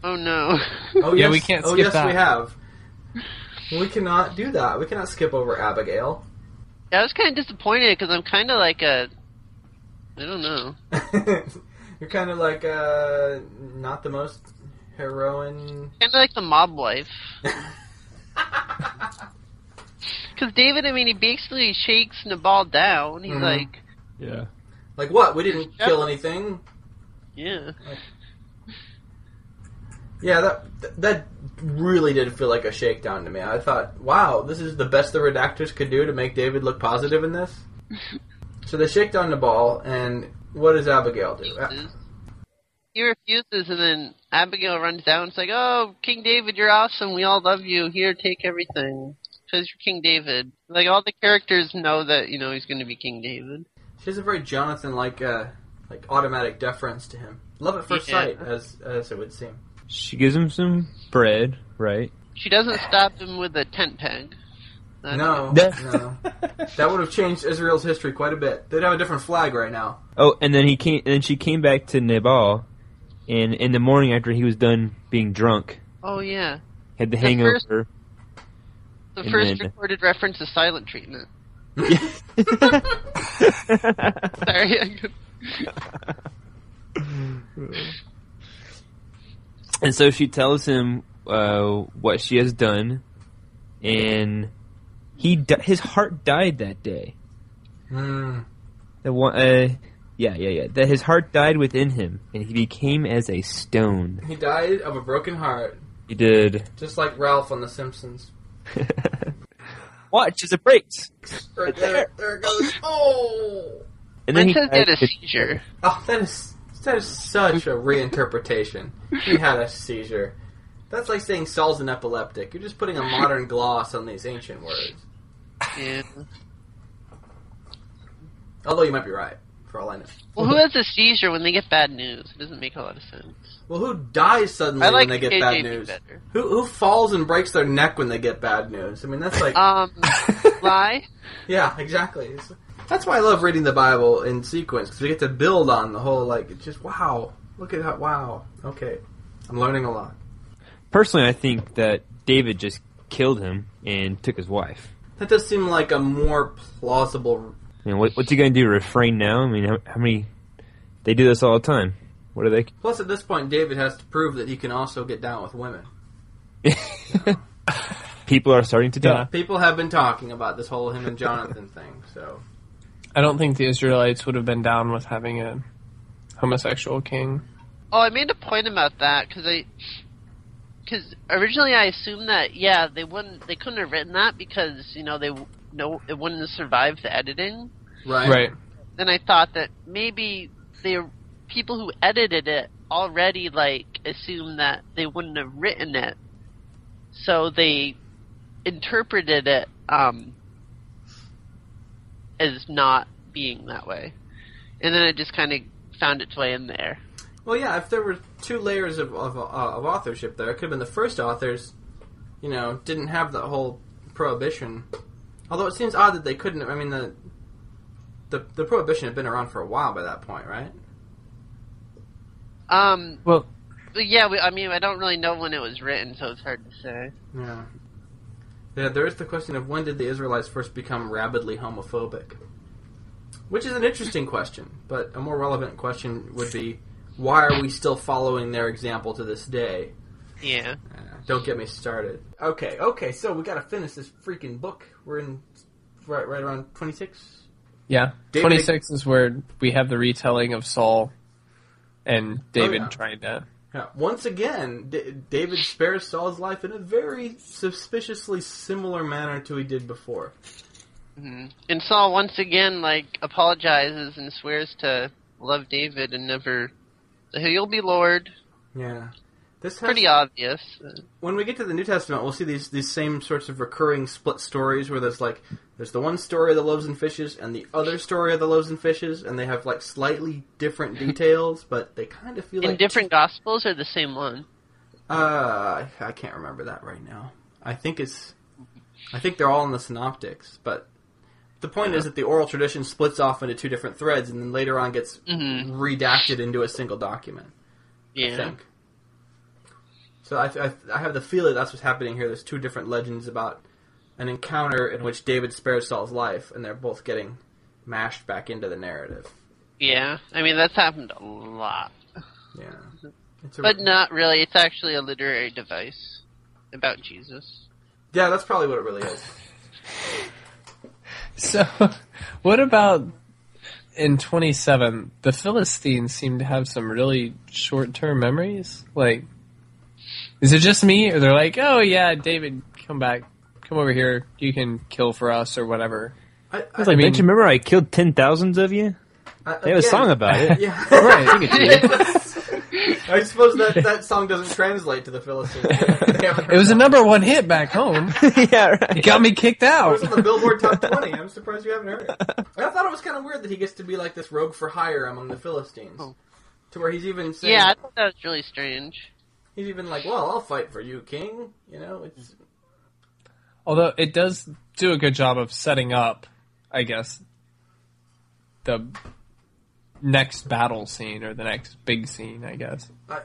Oh no. [LAUGHS] Oh Yeah, we can't oh, yes, that. we have. We cannot do that. We cannot skip over Abigail. I was kind of disappointed because I'm kind of like a, I don't know. [LAUGHS] You're kind of like uh, not the most heroine. Kind of like the mob wife. [LAUGHS] Because David, I mean, he basically shakes Nabal down. He's Mhm. like, yeah. Like what? We didn't kill anything. Yeah. Yeah, that that really did feel like a shakedown to me. I thought, wow, this is the best the redactors could do to make David look positive in this. [LAUGHS] so they shake down Nabal, and what does Abigail do? Refuses. He refuses, and then Abigail runs down. It's like, "Oh, King David, you're awesome. We all love you. Here, take everything because you're King David." Like all the characters know that you know he's going to be King David. She has a very Jonathan-like, uh, like automatic deference to him. Love at first Yeah. sight, as as it would seem. She gives him some bread, right? She doesn't stop him with a tent peg. No, That- [LAUGHS] no, that would have changed Israel's history quite a bit. They'd have a different flag right now. Oh, and then he came, and then she came back to Nabal, and in the morning after he was done being drunk, Oh yeah, had the, The hangover. first- the first then- recorded reference to silent treatment. Yeah. [LAUGHS] [LAUGHS] Sorry. And so she tells him uh, what she has done, and he di- his heart died that day. Hmm. The one, uh, yeah, yeah, yeah. That his heart died within him, and he became as a stone. He died of a broken heart, He did. just like Ralph on The Simpsons. [LAUGHS] Watch as it breaks. Right there, there it goes. [LAUGHS] Oh. And then Mine he had a seizure. Oh, that is that is such a reinterpretation. He had a seizure. That's like saying Saul's an epileptic. You're just putting a modern gloss on these ancient words. Yeah. Although you might be right, for all I know. Well, who has a seizure when they get bad news? It doesn't make a lot of sense. Well, who dies suddenly like when they get KJB bad news? better. Who who falls and breaks their neck when they get bad news? I mean, that's like Um, [LAUGHS] lie. yeah, exactly. It's- that's why I love reading the Bible in sequence because we get to build on the whole like it's just wow. Look at how wow. Okay, I'm learning a lot. Personally, I think that David just killed him and took his wife. That does seem like a more plausible I mean, what, what's he going to do? Refrain now? I mean, how, how many? They do this all the time. What are they? Plus, at this point, David has to prove that he can also get down with women. [LAUGHS] People are starting to die. People have been talking about this whole him and Jonathan thing, so I don't think the Israelites would have been down with having a homosexual king. Oh, I made a point about that because I, because originally I assumed that yeah they wouldn't they couldn't have written that because you know they no it wouldn't have survived the editing. right. Right. Then I thought that maybe the people who edited it already like assumed that they wouldn't have written it, so they interpreted it um as not being that way, and then it just kind of found its way in there. Well, yeah, if there were two layers of, of, uh, of authorship there, it could have been the first authors, you know, didn't have the whole prohibition. Although it seems odd that they couldn't. I mean, the the the prohibition had been around for a while by that point, right? Um, Well, yeah, we, I mean, I don't really know when it was written, so it's hard to say. Yeah. Yeah, there is the question of when did the Israelites first become rabidly homophobic? Which is an interesting question, but a more relevant question would be why are we still following their example to this day? Yeah. Uh, don't get me started. Okay, okay, so we gotta finish this freaking book. We're in right, right around 26? yeah. David- 26 is where we have the retelling of Saul and David yeah. trying to. Yeah. Once again, D- David spares Saul's life in a very suspiciously similar manner to he did before. hmm And Saul once again like apologizes and swears to love David and never. He'll be Lord. Yeah. This has, Pretty obvious. when we get to the New Testament, we'll see these these same sorts of recurring split stories where there's like there's the one story of the loaves and fishes and the other story of the loaves and fishes, and they have like slightly different [LAUGHS] details, but they kind of feel In like different gospels or the same one? Uh, I can't remember that right now. I think it's I think they're all in the synoptics, but the point is that the oral tradition splits off into two different threads, and then later on gets Mhm. redacted into a single document. I Yeah. think. So I, I, I have the feeling that's what's happening here. There's two different legends about an encounter in which David spares Saul's life, and they're both getting mashed back into the narrative. Yeah. I mean, that's happened a lot. Yeah, it's a, But not really. It's actually a literary device about Jesus. yeah, that's probably what it really is. [LAUGHS] So, what about in 27? The Philistines seem to have some really short term memories. Like, is it just me? Or they're like, oh yeah, David, come back. Come over here. You can kill for us or whatever. I, I, I was like, mean- don't you remember I killed ten thousands of you? I- They have a song about it. [LAUGHS] Yeah, Right. [LAUGHS] I suppose that that song doesn't translate to the Philistines. They haven't heard It was a number one hit back home. [LAUGHS] yeah, It got me kicked It out. was on the Billboard Top 20. I'm surprised you haven't heard it. I thought it was kind of weird that he gets to be like this rogue for hire among the Philistines. Oh. To where he's even saying, Yeah, I thought that was really strange. He's even like, well, I'll fight for you, king. You know, it's Although it does do a good job of setting up, I guess, the next battle scene or the next big scene, I guess. uh,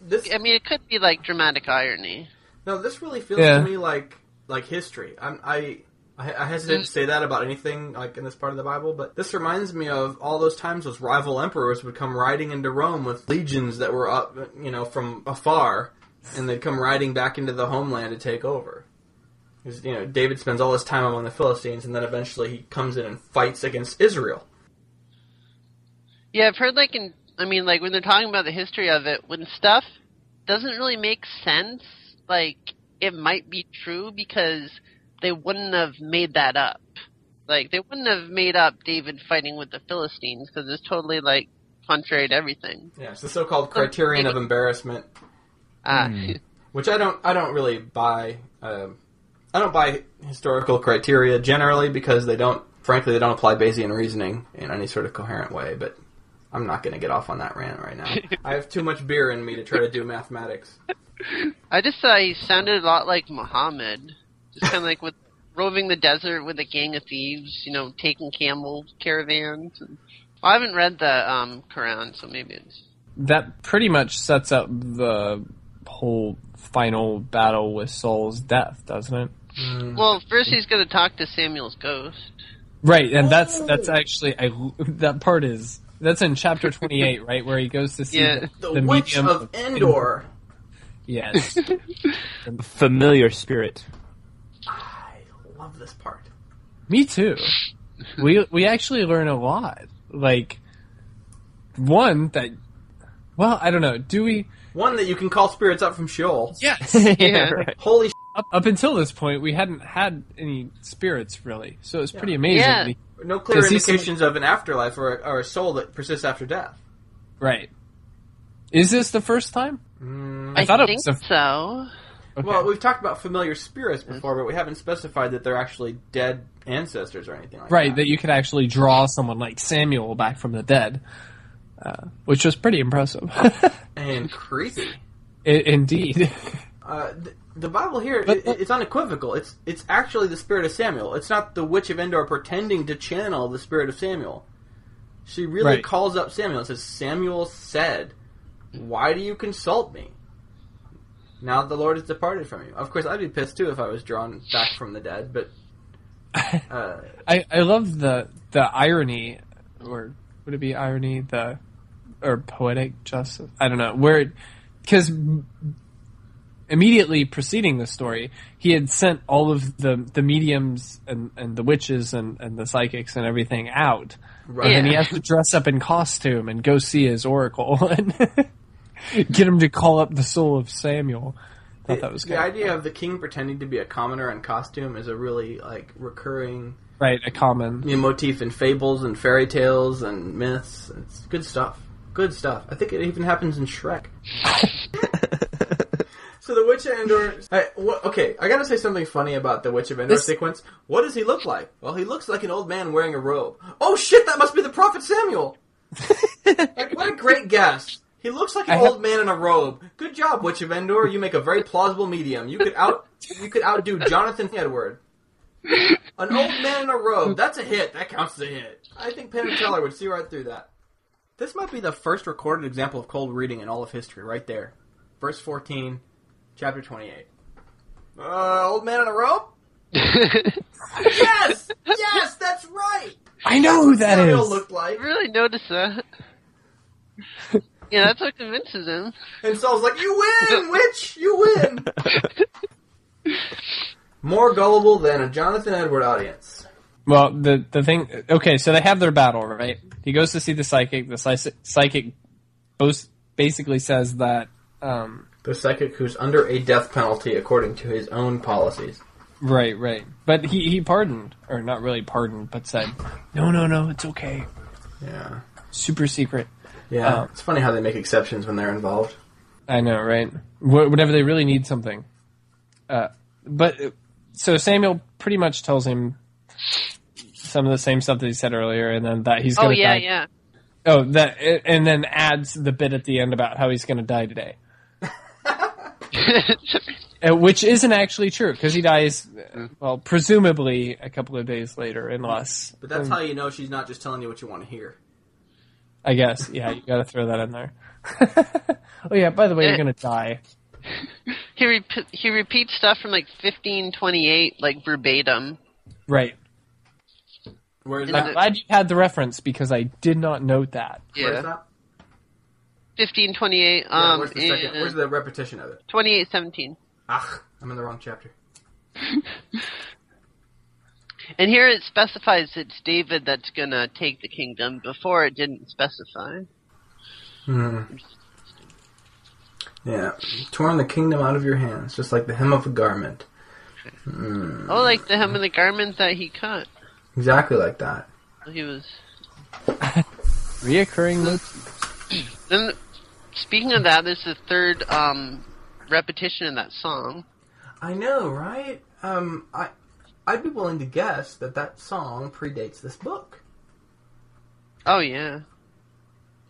this. I mean, it could be like dramatic irony. No, this really feels Yeah. to me like like history. I'm, I I hesitate to say that about anything like in this part of the Bible, but this reminds me of all those times those rival emperors would come riding into Rome with legions that were up, you know, from afar, and they'd come riding back into the homeland to take over. Because You know, David spends all his time among the Philistines, and then eventually he comes in and fights against Israel. Yeah, I've heard like in I mean like when they're talking about the history of it, when stuff doesn't really make sense, like it might be true because they wouldn't have made that up. Like they wouldn't have made up David fighting with the Philistines because it's totally like contrary to everything. Yeah, it's the so-called criterion of embarrassment. [LAUGHS] Ah, which I don't I don't really buy. Um, I don't buy historical criteria generally because they don't. Frankly, they don't apply Bayesian reasoning in any sort of coherent way. But I'm not going to get off on that rant right now. [LAUGHS] I have too much beer in me to try to do mathematics. I just thought he sounded a lot like Muhammad, just kind of like with roving the desert with a gang of thieves, you know, taking camel caravans. And, well, I haven't read the um, Quran, so maybe it's That pretty much sets up the whole final battle with Saul's death, doesn't it? Well, first he's going to talk to Samuel's ghost. Right, and that's that's actually I that part is that's in chapter 28, right, where he goes to see Yeah. the, The, the Witch medium of Endor. Yes. [LAUGHS] Familiar spirit. I love this part. Me too. We we actually learn a lot. Like one that well, I don't know. Do we One that you can call spirits up from Sheol. Yes. [LAUGHS] Yeah. right. Holy sh- up, up until this point we hadn't had any spirits really. So it's pretty amazing. Yeah. he- no clear Does he seem- indications of an afterlife or a, or a soul that persists after death. right. Is this the first time? Mm, I, thought it was a- so. Okay. Well, we've talked about familiar spirits before, but we haven't specified that they're actually dead ancestors or anything like right, that. Right, that you could actually draw someone like Samuel back from the dead. Uh, which was pretty impressive. [LAUGHS] And creepy. I- indeed. Uh, th- the Bible here, But- it, it's unequivocal. It's it's actually the spirit of Samuel. It's not the witch of Endor pretending to channel the spirit of Samuel. She really Right. calls up Samuel and says, "Samuel said, why do you consult me? Now the Lord has departed from you." Of course, I'd be pissed too if I was drawn back from the dead. But [LAUGHS] uh, I, I love the the irony, or would it be irony? The or poetic justice? I don't know where, because immediately preceding the story, he had sent all of the the mediums and and the witches and and the psychics and everything out, right. and he has to dress up in costume and go see his oracle and [LAUGHS] get him to call up the soul of Samuel. Thought that was the good. idea of the king pretending to be a commoner in costume is a really like recurring right, a common. you know, motif in fables and fairy tales and myths. It's good stuff. Good stuff. I think it even happens in Shrek. [LAUGHS] so the Witch of Endor. I, wha- okay, I gotta say something funny about the Witch of Endor This- sequence. What does he look like? Well, he looks like an old man wearing a robe. Oh shit! That must be the Prophet Samuel. [LAUGHS] like, what a great guess. He looks like an I have- old man in a robe. Good job, Witch of Endor. You make a very plausible medium. You could out you could outdo Jonathan Edward. An old man in a robe. That's a hit. That counts as a hit. I think Penn and Teller would see right through that. This might be the first recorded example of cold reading in all of history, right there. Verse 14, chapter 28. Uh, old man in a robe? [LAUGHS] yes! Yes, that's right! I know who that Samuel is. looked like. really notice that. [LAUGHS] yeah, that's what convinces him. And Saul's like, You win, [LAUGHS] witch! You win! More gullible than a Jonathan Edward audience. Well, the the thing. Okay, so they have their battle, right? He goes to see the psychic. The psychic basically says that. Um, The psychic who's under a death penalty according to his own policies. right, right. But he he pardoned, or not really pardoned, but said, "No, no, no, it's okay. Yeah. Super secret." Yeah. Oh. It's funny how they make exceptions when they're involved. I know, right? Wh- Whenever they really need something. Uh, but uh, so Samuel pretty much tells him some of the same stuff that he said earlier, and then that he's Oh going to die. Oh yeah, die. yeah. Oh, that, and then adds the bit at the end about how he's going to die today. [LAUGHS] Uh, which isn't actually true because he dies, uh, well, presumably a couple of days later, unless. But that's um, how you know she's not just telling you what you want to hear. I guess, yeah, you got to throw that in there. [LAUGHS] oh yeah, by the way, you're gonna die. [LAUGHS] he rep- he repeats stuff from like 1528, like verbatim. Right. Where's I'm that? glad you had the reference because I did not note that. Where's Yeah, that? 1528. Yeah, Um, where's the second? Where's the repetition of it? 2817. Ah, I'm in the wrong chapter. [LAUGHS] And here it specifies it's David that's gonna take the kingdom. Before it didn't specify. Hmm. Yeah, torn the kingdom out of your hands, just like the hem of a garment. Hmm. Oh, like the hem of the garment that he cut. Exactly like that. He was. [LAUGHS] Reoccurring motif. [CLEARS THROAT] Then, speaking of that, this is the third um, repetition in that song. I know, right? Um, I, I'd be willing to guess that that song predates this book. Oh yeah,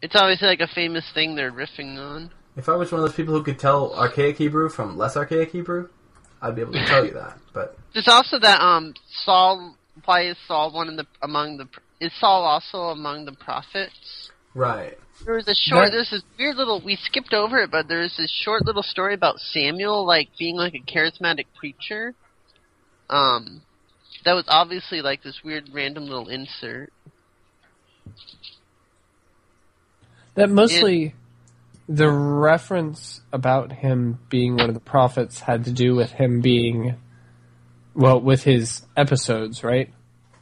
it's obviously like a famous thing they're riffing on. If I was one of those people who could tell archaic Hebrew from less archaic Hebrew, I'd be able to tell you that. But There's also that um Saul. Why is Saul one of the among the? Is Saul also among the prophets? right, There was a short. That- There's this weird little. We skipped over it, but there's this short little story about Samuel, like being like a charismatic preacher. Um, that was obviously like this weird random little insert. That mostly the reference about him being one of the prophets had to do with him being well with his episodes, right?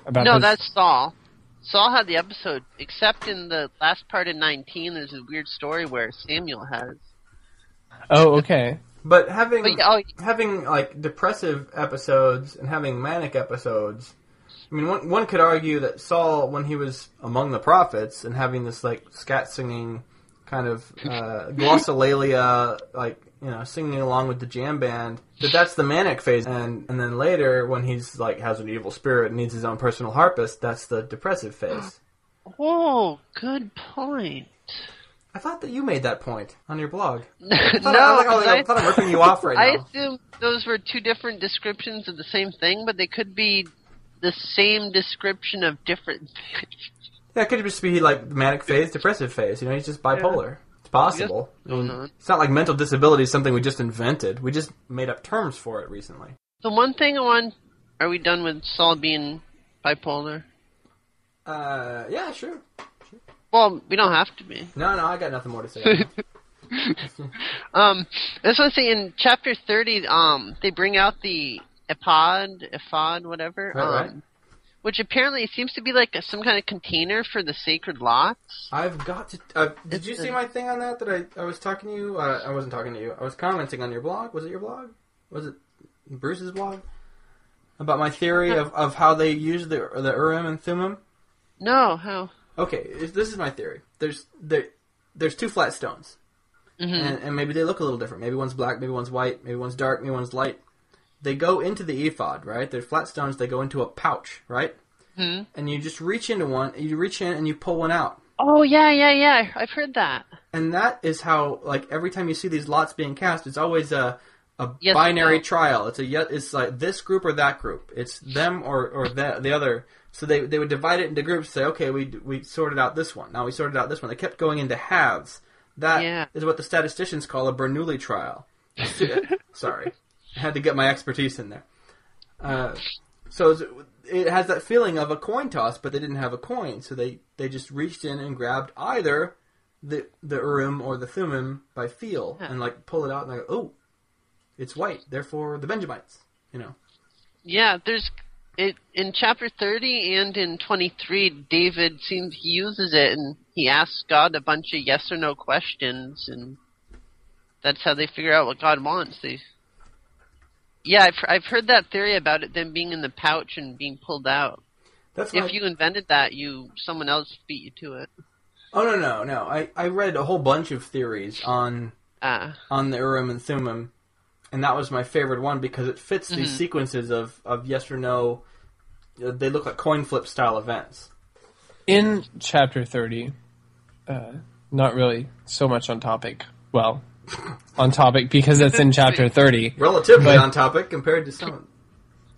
About No, his- that's Saul. Saul had the episode, except in the last part of 19, there's a weird story where Samuel has. Oh, okay. But having But, oh, having like depressive episodes and having manic episodes, I mean, one one could argue that Saul, when he was among the prophets and having this like scat singing kind of uh, [LAUGHS] glossolalia, like you know, singing along with the jam band, that that's the manic phase, and and then later when he's like has an evil spirit and needs his own personal harpist, that's the depressive phase. Oh, good point. I thought that you made that point on your blog. no, [LAUGHS] I thought, I, was like, oh, I, I thought I'm ripping you [LAUGHS] off right I now. I assume those were two different descriptions of the same thing, but they could be the same description of different. Things. Yeah, it could just be like manic phase, depressive phase. You know, he's just bipolar. It's possible. I mean, Mhm. it's not like mental disability is something we just invented. We just made up terms for it recently. The one thing I want. Are we done with Saul being bipolar? Uh, yeah, sure. Well, we don't have to be. No, no, I got nothing more to say. [LAUGHS] Um, I just want to say in chapter 30, um, they bring out the ephod, ephod, whatever, Right, um, right. which apparently seems to be like a, some kind of container for the sacred lots. I've got to. Uh, did you see my thing on that? That I, I was talking to you. Uh, I wasn't talking to you. I was commenting on your blog. Was it your blog? Was it Bruce's blog? About my theory of, of how they use the the Urim and Thummim. No, how? Okay, this is my theory. There's there, there's two flat stones, Mhm. and, and maybe they look a little different. Maybe one's black, maybe one's white, maybe one's dark, maybe one's light. They go into the ephod, right? They're flat stones. They go into a pouch, right? Hmm? And you just reach into one. You reach in and you pull one out, Oh yeah, yeah, yeah. I've heard that. and that is how like every time you see these lots being cast, it's always a a Yes, binary no. trial. It's a it's like this group or that group. It's them or or the the other. So they they would divide it into groups. Say, okay, we we sorted out this one. Now we sorted out this one. They kept going into halves. That is Yeah. what the statisticians call a Bernoulli trial. [LAUGHS] Sorry, I had to get my expertise in there. Uh, so it has that feeling of a coin toss, but they didn't have a coin, so they, they just reached in and grabbed either the the Urim or the Thummim by feel Yeah. and like pull it out and like oh, it's white, therefore the Benjamites. You know, Yeah, there's it in chapter 30 and in 23. David seems he uses it and he asks God a bunch of yes or no questions, and that's how they figure out what God wants. They yeah, I've I've heard that theory about it them being in the pouch and being pulled out. that's. If you invented that, you someone else beat you to it. oh no no no! I, I read a whole bunch of theories on Ah, on the Urim and Thummim, and that was my favorite one because it fits these Mhm. sequences of, of yes or no. uh, They look like coin flip style events. In chapter 30, uh, not really so much on topic. Well, [LAUGHS] on topic because it's in chapter 30. Relatively But- on topic compared to some.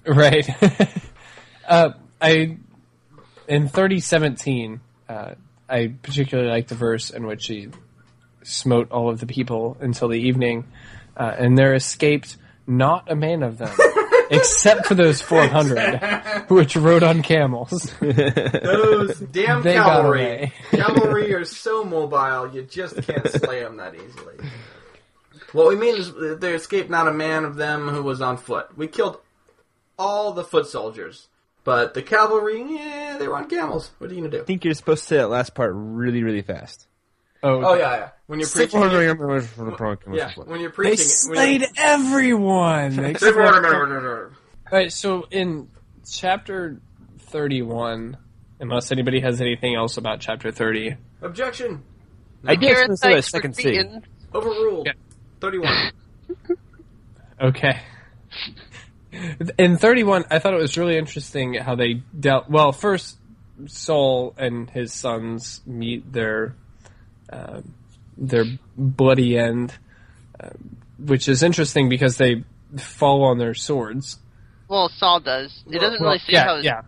Right. [LAUGHS] uh, I in 3017, uh, I particularly like the verse in which he smote all of the people until the evening, uh, and there escaped not a man of them, [LAUGHS] except for those 400 which rode on camels. [LAUGHS] Those damn They cavalry. cavalry are so mobile, you just can't slay them that easily. What we mean is that there escaped not a man of them who was on foot. We killed all the foot soldiers. But the cavalry, yeah, they were on camels. What are you gonna do? I think you're supposed to say that last part really, really fast. Oh, Oh yeah, yeah. When you're preaching, yeah, yeah. When you're preaching, They preaching, [LAUGHS] slayed everyone. when except- you're, Alright, so in chapter 31, unless anybody has anything else about chapter 30, objection. I did Parasites say a second C. Overruled. Yeah. Thirty-one. [LAUGHS] Okay. In 31, I thought it was really interesting how they dealt. Well, first, Saul and his sons meet their uh, their bloody end, uh, which is interesting because they fall on their swords. Well, Saul does. It doesn't Well, really say yeah, how. His, yeah.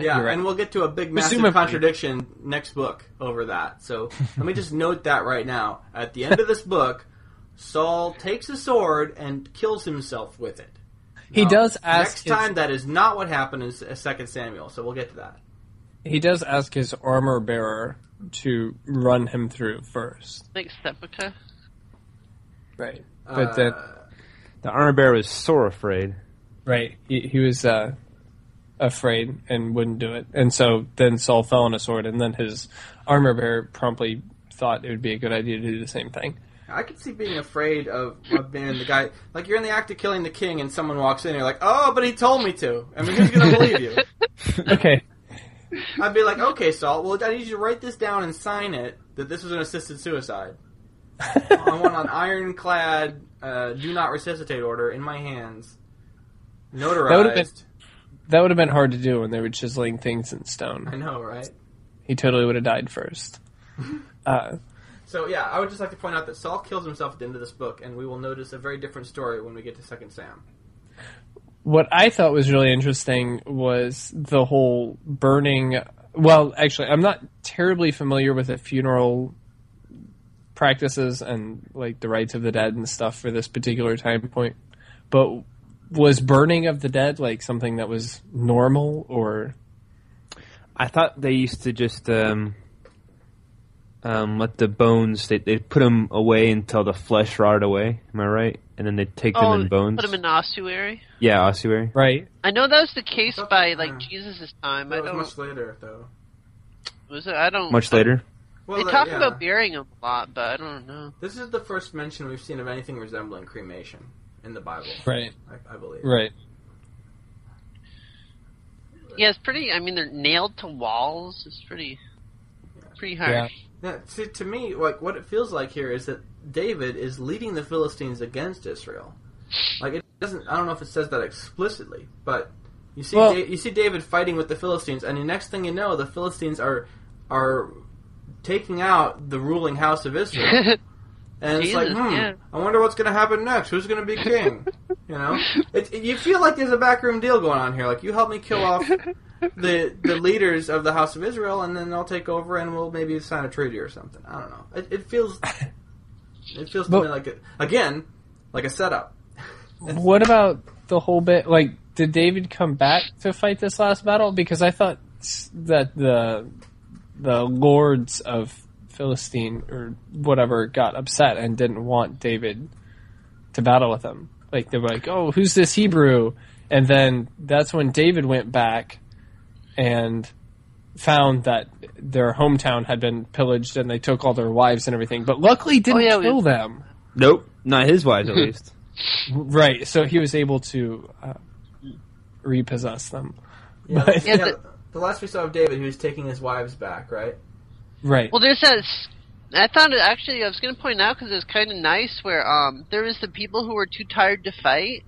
Yeah, right. and we'll get to a big massive Presumably. contradiction next book over that. So let me just note that right now. At the end of this book, Saul takes a sword and kills himself with it. He Now, does ask. Next his- time, that is not what happened in Second Samuel. So we'll get to that. he does ask his armor bearer to run him through first. Like seppuku. Right. But then, Uh, The armor bearer was sore afraid. right, he, he was uh, afraid and wouldn't do it. And so then Saul fell on a sword, and then his armor bearer promptly thought it would be a good idea to do the same thing. I could see being afraid of, of being the guy. Like you're in the act of killing the king, and someone walks in, and you're like, "Oh, but he told me to." I mean, who's gonna believe you? [LAUGHS] Okay. [LAUGHS] I'd be like, "Okay, Saul. Well, I need you to write this down and sign it that this was an assisted suicide. [LAUGHS] I want an ironclad, uh, do not resuscitate order in my hands, That would've been- notarized. That would have been hard to do when they were chiseling things in stone. I know, right? He totally would have died first. [LAUGHS] Uh, So yeah, I would just like to point out that Saul kills himself at the end of this book, and we will notice a very different story when we get to Second Sam. What I thought was really interesting was the whole burning. Well, actually, I'm not terribly familiar with the funeral practices and like the rites of the dead and stuff for this particular time point, but was burning of the dead like something that was normal or I thought they used to just um, um, let the bones. They they put them away until the flesh rotted away. Am I right? And then they take them Oh, in bones. put them in ossuary. yeah, ossuary. right? I know that was the case thought by like yeah. Jesus' time. I That was don't. much later, though. Was it? I don't. Much later. Well, They that- talk yeah. about burying him a lot, but I don't know. This is the first mention we've seen of anything resembling cremation in the Bible. Right, I, I believe. right. Yeah, it's pretty. I mean, they're nailed to walls. It's pretty, pretty Yeah. harsh. Yeah, see, to me, like what it feels like here is that David is leading the Philistines against Israel. Like it doesn't. I don't know if it says that explicitly, but you see, Well- da- you see David fighting with the Philistines, and the next thing you know, the Philistines are are taking out the ruling house of Israel. [LAUGHS] And it's like, hmm, yeah. I wonder what's going to happen next. Who's going to be king? you know, it, it- you feel like there's a backroom deal going on here. Like you help me kill off [LAUGHS] the the leaders of the house of Israel, and then I'll take over, and we'll maybe sign a treaty or something. I don't know. It, it feels it feels to But- me like a, again like a setup. [LAUGHS] What about the whole bit? Like, did David come back to fight this last battle? Because I thought that the the lords of Philistine or whatever got upset and didn't want David to battle with them. Like they were like, "Oh, who's this Hebrew?" And then that's when David went back and found that their hometown had been pillaged and they took all their wives and everything. But luckily, didn't Oh, yeah, we- kill them. Nope, not his wives at least. [LAUGHS] Right, so he was able to uh, repossess them. Yeah, [LAUGHS] But- Yeah, yeah, the- the last we saw of David, he was taking his wives back, right? Right. Well, there's that. s- I thought it actually. I was going to point out because it was kind of nice where um there was the people who were too tired to fight,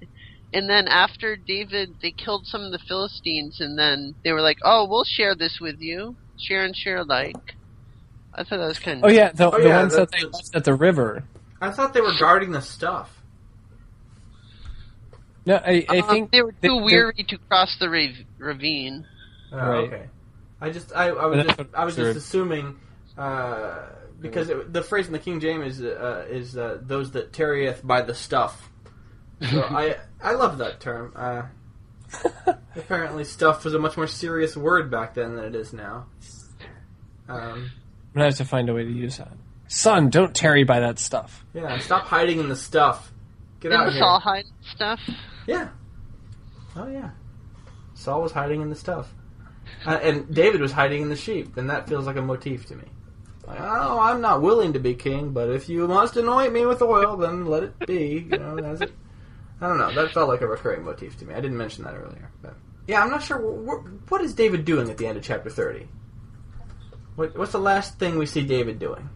and then after David, they killed some of the Philistines, and then they were like, "Oh, we'll share this with you, share and share alike." I thought that was kind of. oh yeah, the, Oh, the yeah, ones that they left at the river. I thought they were guarding the stuff. No, I, I Um, think they were too they're- weary to cross the rav- ravine. Oh, Right. Okay. I just I, I was just I was just assuming uh, because it, the phrase in the King James is uh, is uh, those that tarrieth by the stuff. So [LAUGHS] I I love that term. Uh, [LAUGHS] apparently, stuff was a much more serious word back then than it is now. Um, I'm gonna have to find a way to use that. Son, don't tarry by that stuff. yeah, stop hiding in the stuff. Get out Didn't here. Saul hide stuff? Yeah. Oh yeah. Saul was hiding in the stuff, uh, and David was hiding in the sheep. And that feels like a motif to me. Like, oh, I'm not willing to be king, but if you must anoint me with oil, then let it be. You know, that's it. I don't know. That felt like a recurring motif to me. I didn't mention that earlier, but yeah, I'm not sure. Wh- what is David doing at the end of chapter 30? What, what's the last thing we see David doing?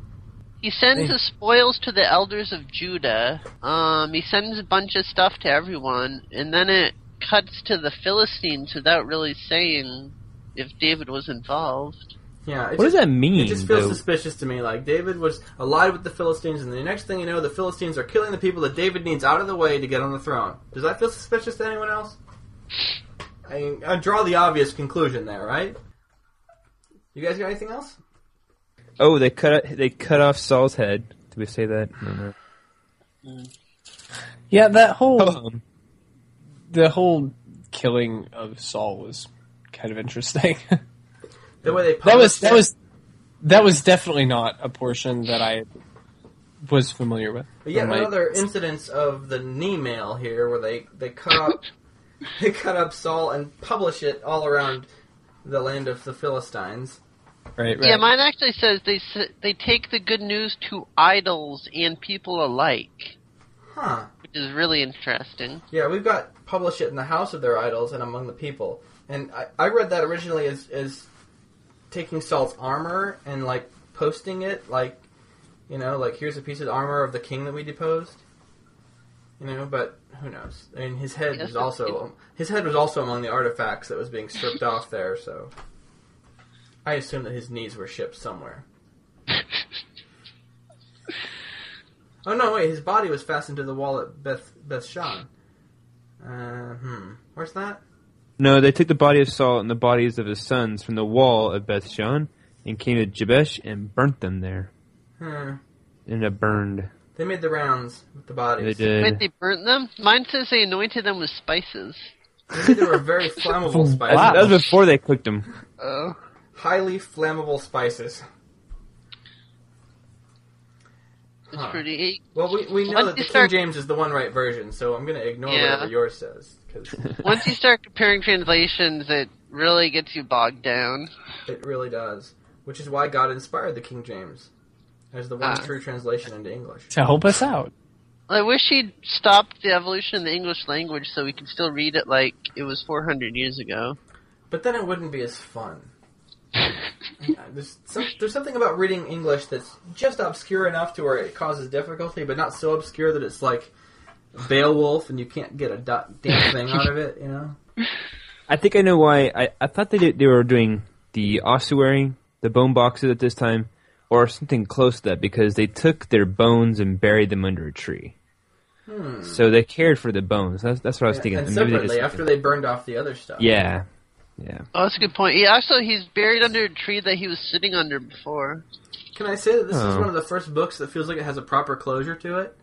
He sends Hey. the spoils to the elders of Judah. Um, he sends a bunch of stuff to everyone, and then it cuts to the Philistines without really saying if David was involved. Yeah. It What does that mean? It just feels though? suspicious to me. Like David was allied with the Philistines, and the next thing you know, the Philistines are killing the people that David needs out of the way to get on the throne. Does that feel suspicious to anyone else? I, mean, I draw the obvious conclusion there, right? You guys got anything else? Oh, they cut they cut off Saul's head. Did we say that? No, no. Yeah, that whole Um, the whole killing of Saul was kind of interesting. [LAUGHS] The way they that was that it? was that was definitely not a portion that I was familiar with. But yet From my- another incidence of the knee mail here, where they they cut up [LAUGHS] they cut up Saul and publish it all around the land of the Philistines. right, right. Yeah, mine actually says they they take the good news to idols and people alike, Huh. which is really interesting. Yeah, we've got publish it in the house of their idols and among the people. And I, I read that originally as, as taking Saul's armor and like posting it, like you know, like here's a piece of armor of the king that we deposed. You know, but who knows? I mean, his head was also his head was also among the artifacts that was being stripped off there. So I assume that his knees were shipped somewhere. Oh no! Wait, his body was fastened to the wall at Beth Beth Shan. Uh, hmm. Where's that? No, they took the body of Saul and the bodies of his sons from the wall of Beth Shan and came to Jabesh and burnt them there. Hmm. Ended up burned. They made the rounds with the bodies. They bodies. did. Wait, they burnt them? Mine says they anointed them with spices. Maybe they were very [LAUGHS] flammable spices. Wow. that was before they cooked them. Oh. Highly flammable spices. It's Huh. pretty. Well, we, we know Once that the you King James is the one right version, so I'm going to ignore Yeah. whatever yours says because [LAUGHS] Once you start comparing translations, it really gets you bogged down. it really does. Which is why God inspired the King James as the one Ah. true translation into English. to help us out. I wish he'd stopped the evolution of the English language so we could still read it like it was 400 years ago. But then it wouldn't be as fun. [LAUGHS] Yeah, [LAUGHS] there's, some, there's something about reading English that's just obscure enough to where it causes difficulty, but not so obscure that it's like Beowulf and you can't get a dot, damn thing out of it, you know? [LAUGHS] I think I know why. I, I thought they did, they were doing the ossuary, the bone boxes at this time, or something close to that because they took their bones and buried them under a tree. Hmm. So they cared for the bones. That's, that's what I was thinking. And Maybe separately, after they burned off the other stuff. yeah, yeah. Oh, that's a good point. Yeah, also, he's buried under a tree that he was sitting under before. Can I say that this is Oh. one of the first books that feels like it has a proper closure to it?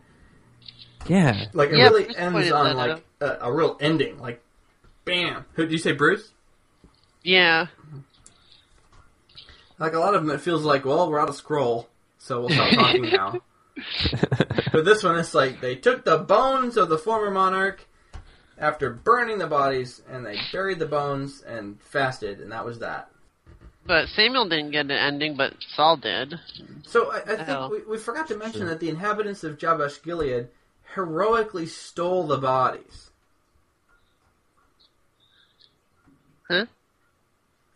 Yeah. Like it Yeah, really Bruce ends on like a, a real ending. Like, bam. Who did you say, Bruce? Yeah. Like a lot of them, it feels like, well, we're out of scroll, so we'll stop talking now. [LAUGHS] But this one, it's like they took the bones of the former monarch after burning the bodies, and they buried the bones and fasted, and that was that. But Samuel didn't get an ending, but Saul did. So I, I think Hell. we, we forgot to mention that the inhabitants of Jabesh Gilead heroically stole the bodies. Huh?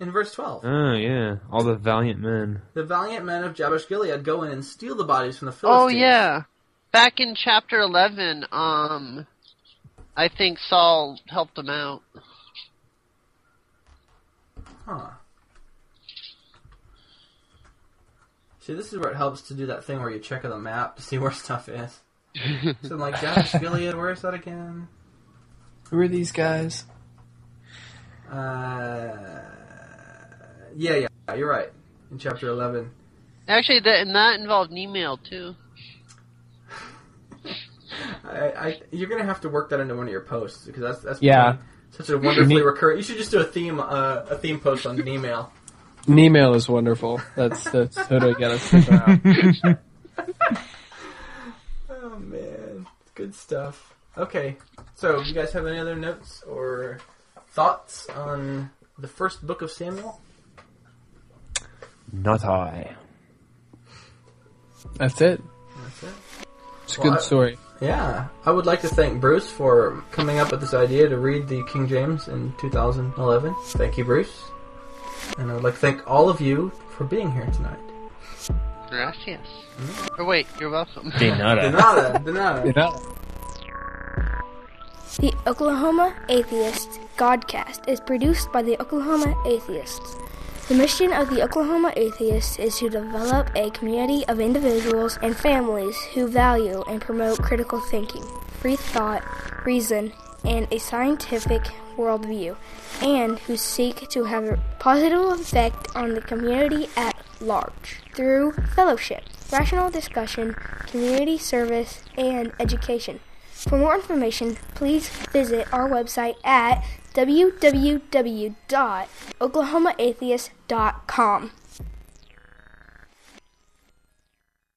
In verse 12. Oh yeah, all the valiant men. The valiant men of Jabesh Gilead go in and steal the bodies from the Philistines. Oh, yeah. Back in chapter 11, um, I think Saul helped him out. Huh. See, this is where it helps to do that thing where you check on the map to see where [LAUGHS] stuff is. [LAUGHS] so I'm like, Jabesh Gilead, where is that again? Who are these guys? Uh, yeah, yeah, you're right. In chapter 11. Actually, that and that involved an email too. I, I, you're gonna have to work that into one of your posts because that's that's Yeah. such a wonderfully recurrent. You should just do a theme uh, a theme post on an email. An email is wonderful. That's that's totally got to stick around. [LAUGHS] Oh man, good stuff. Okay, so you guys have any other notes or thoughts on the first book of Samuel? Not I. That's it. That's it. It's a Well, good I- story. Yeah, I would like to thank Bruce for coming up with this idea to read the King James in 2011. Thank you, Bruce. And I would like to thank all of you for being here tonight. Gracias. Or wait, you're welcome. [LAUGHS] De nada. De nada, de nada. You [LAUGHS] know? The Oklahoma Atheist Godcast is produced by the Oklahoma Atheists. The mission of the Oklahoma Atheists is to develop a community of individuals and families who value and promote critical thinking, free thought, reason, and a scientific worldview, and who seek to have a positive effect on the community at large through fellowship, rational discussion, community service, and education. For more information, please visit our website at www.oklahomaatheist.com.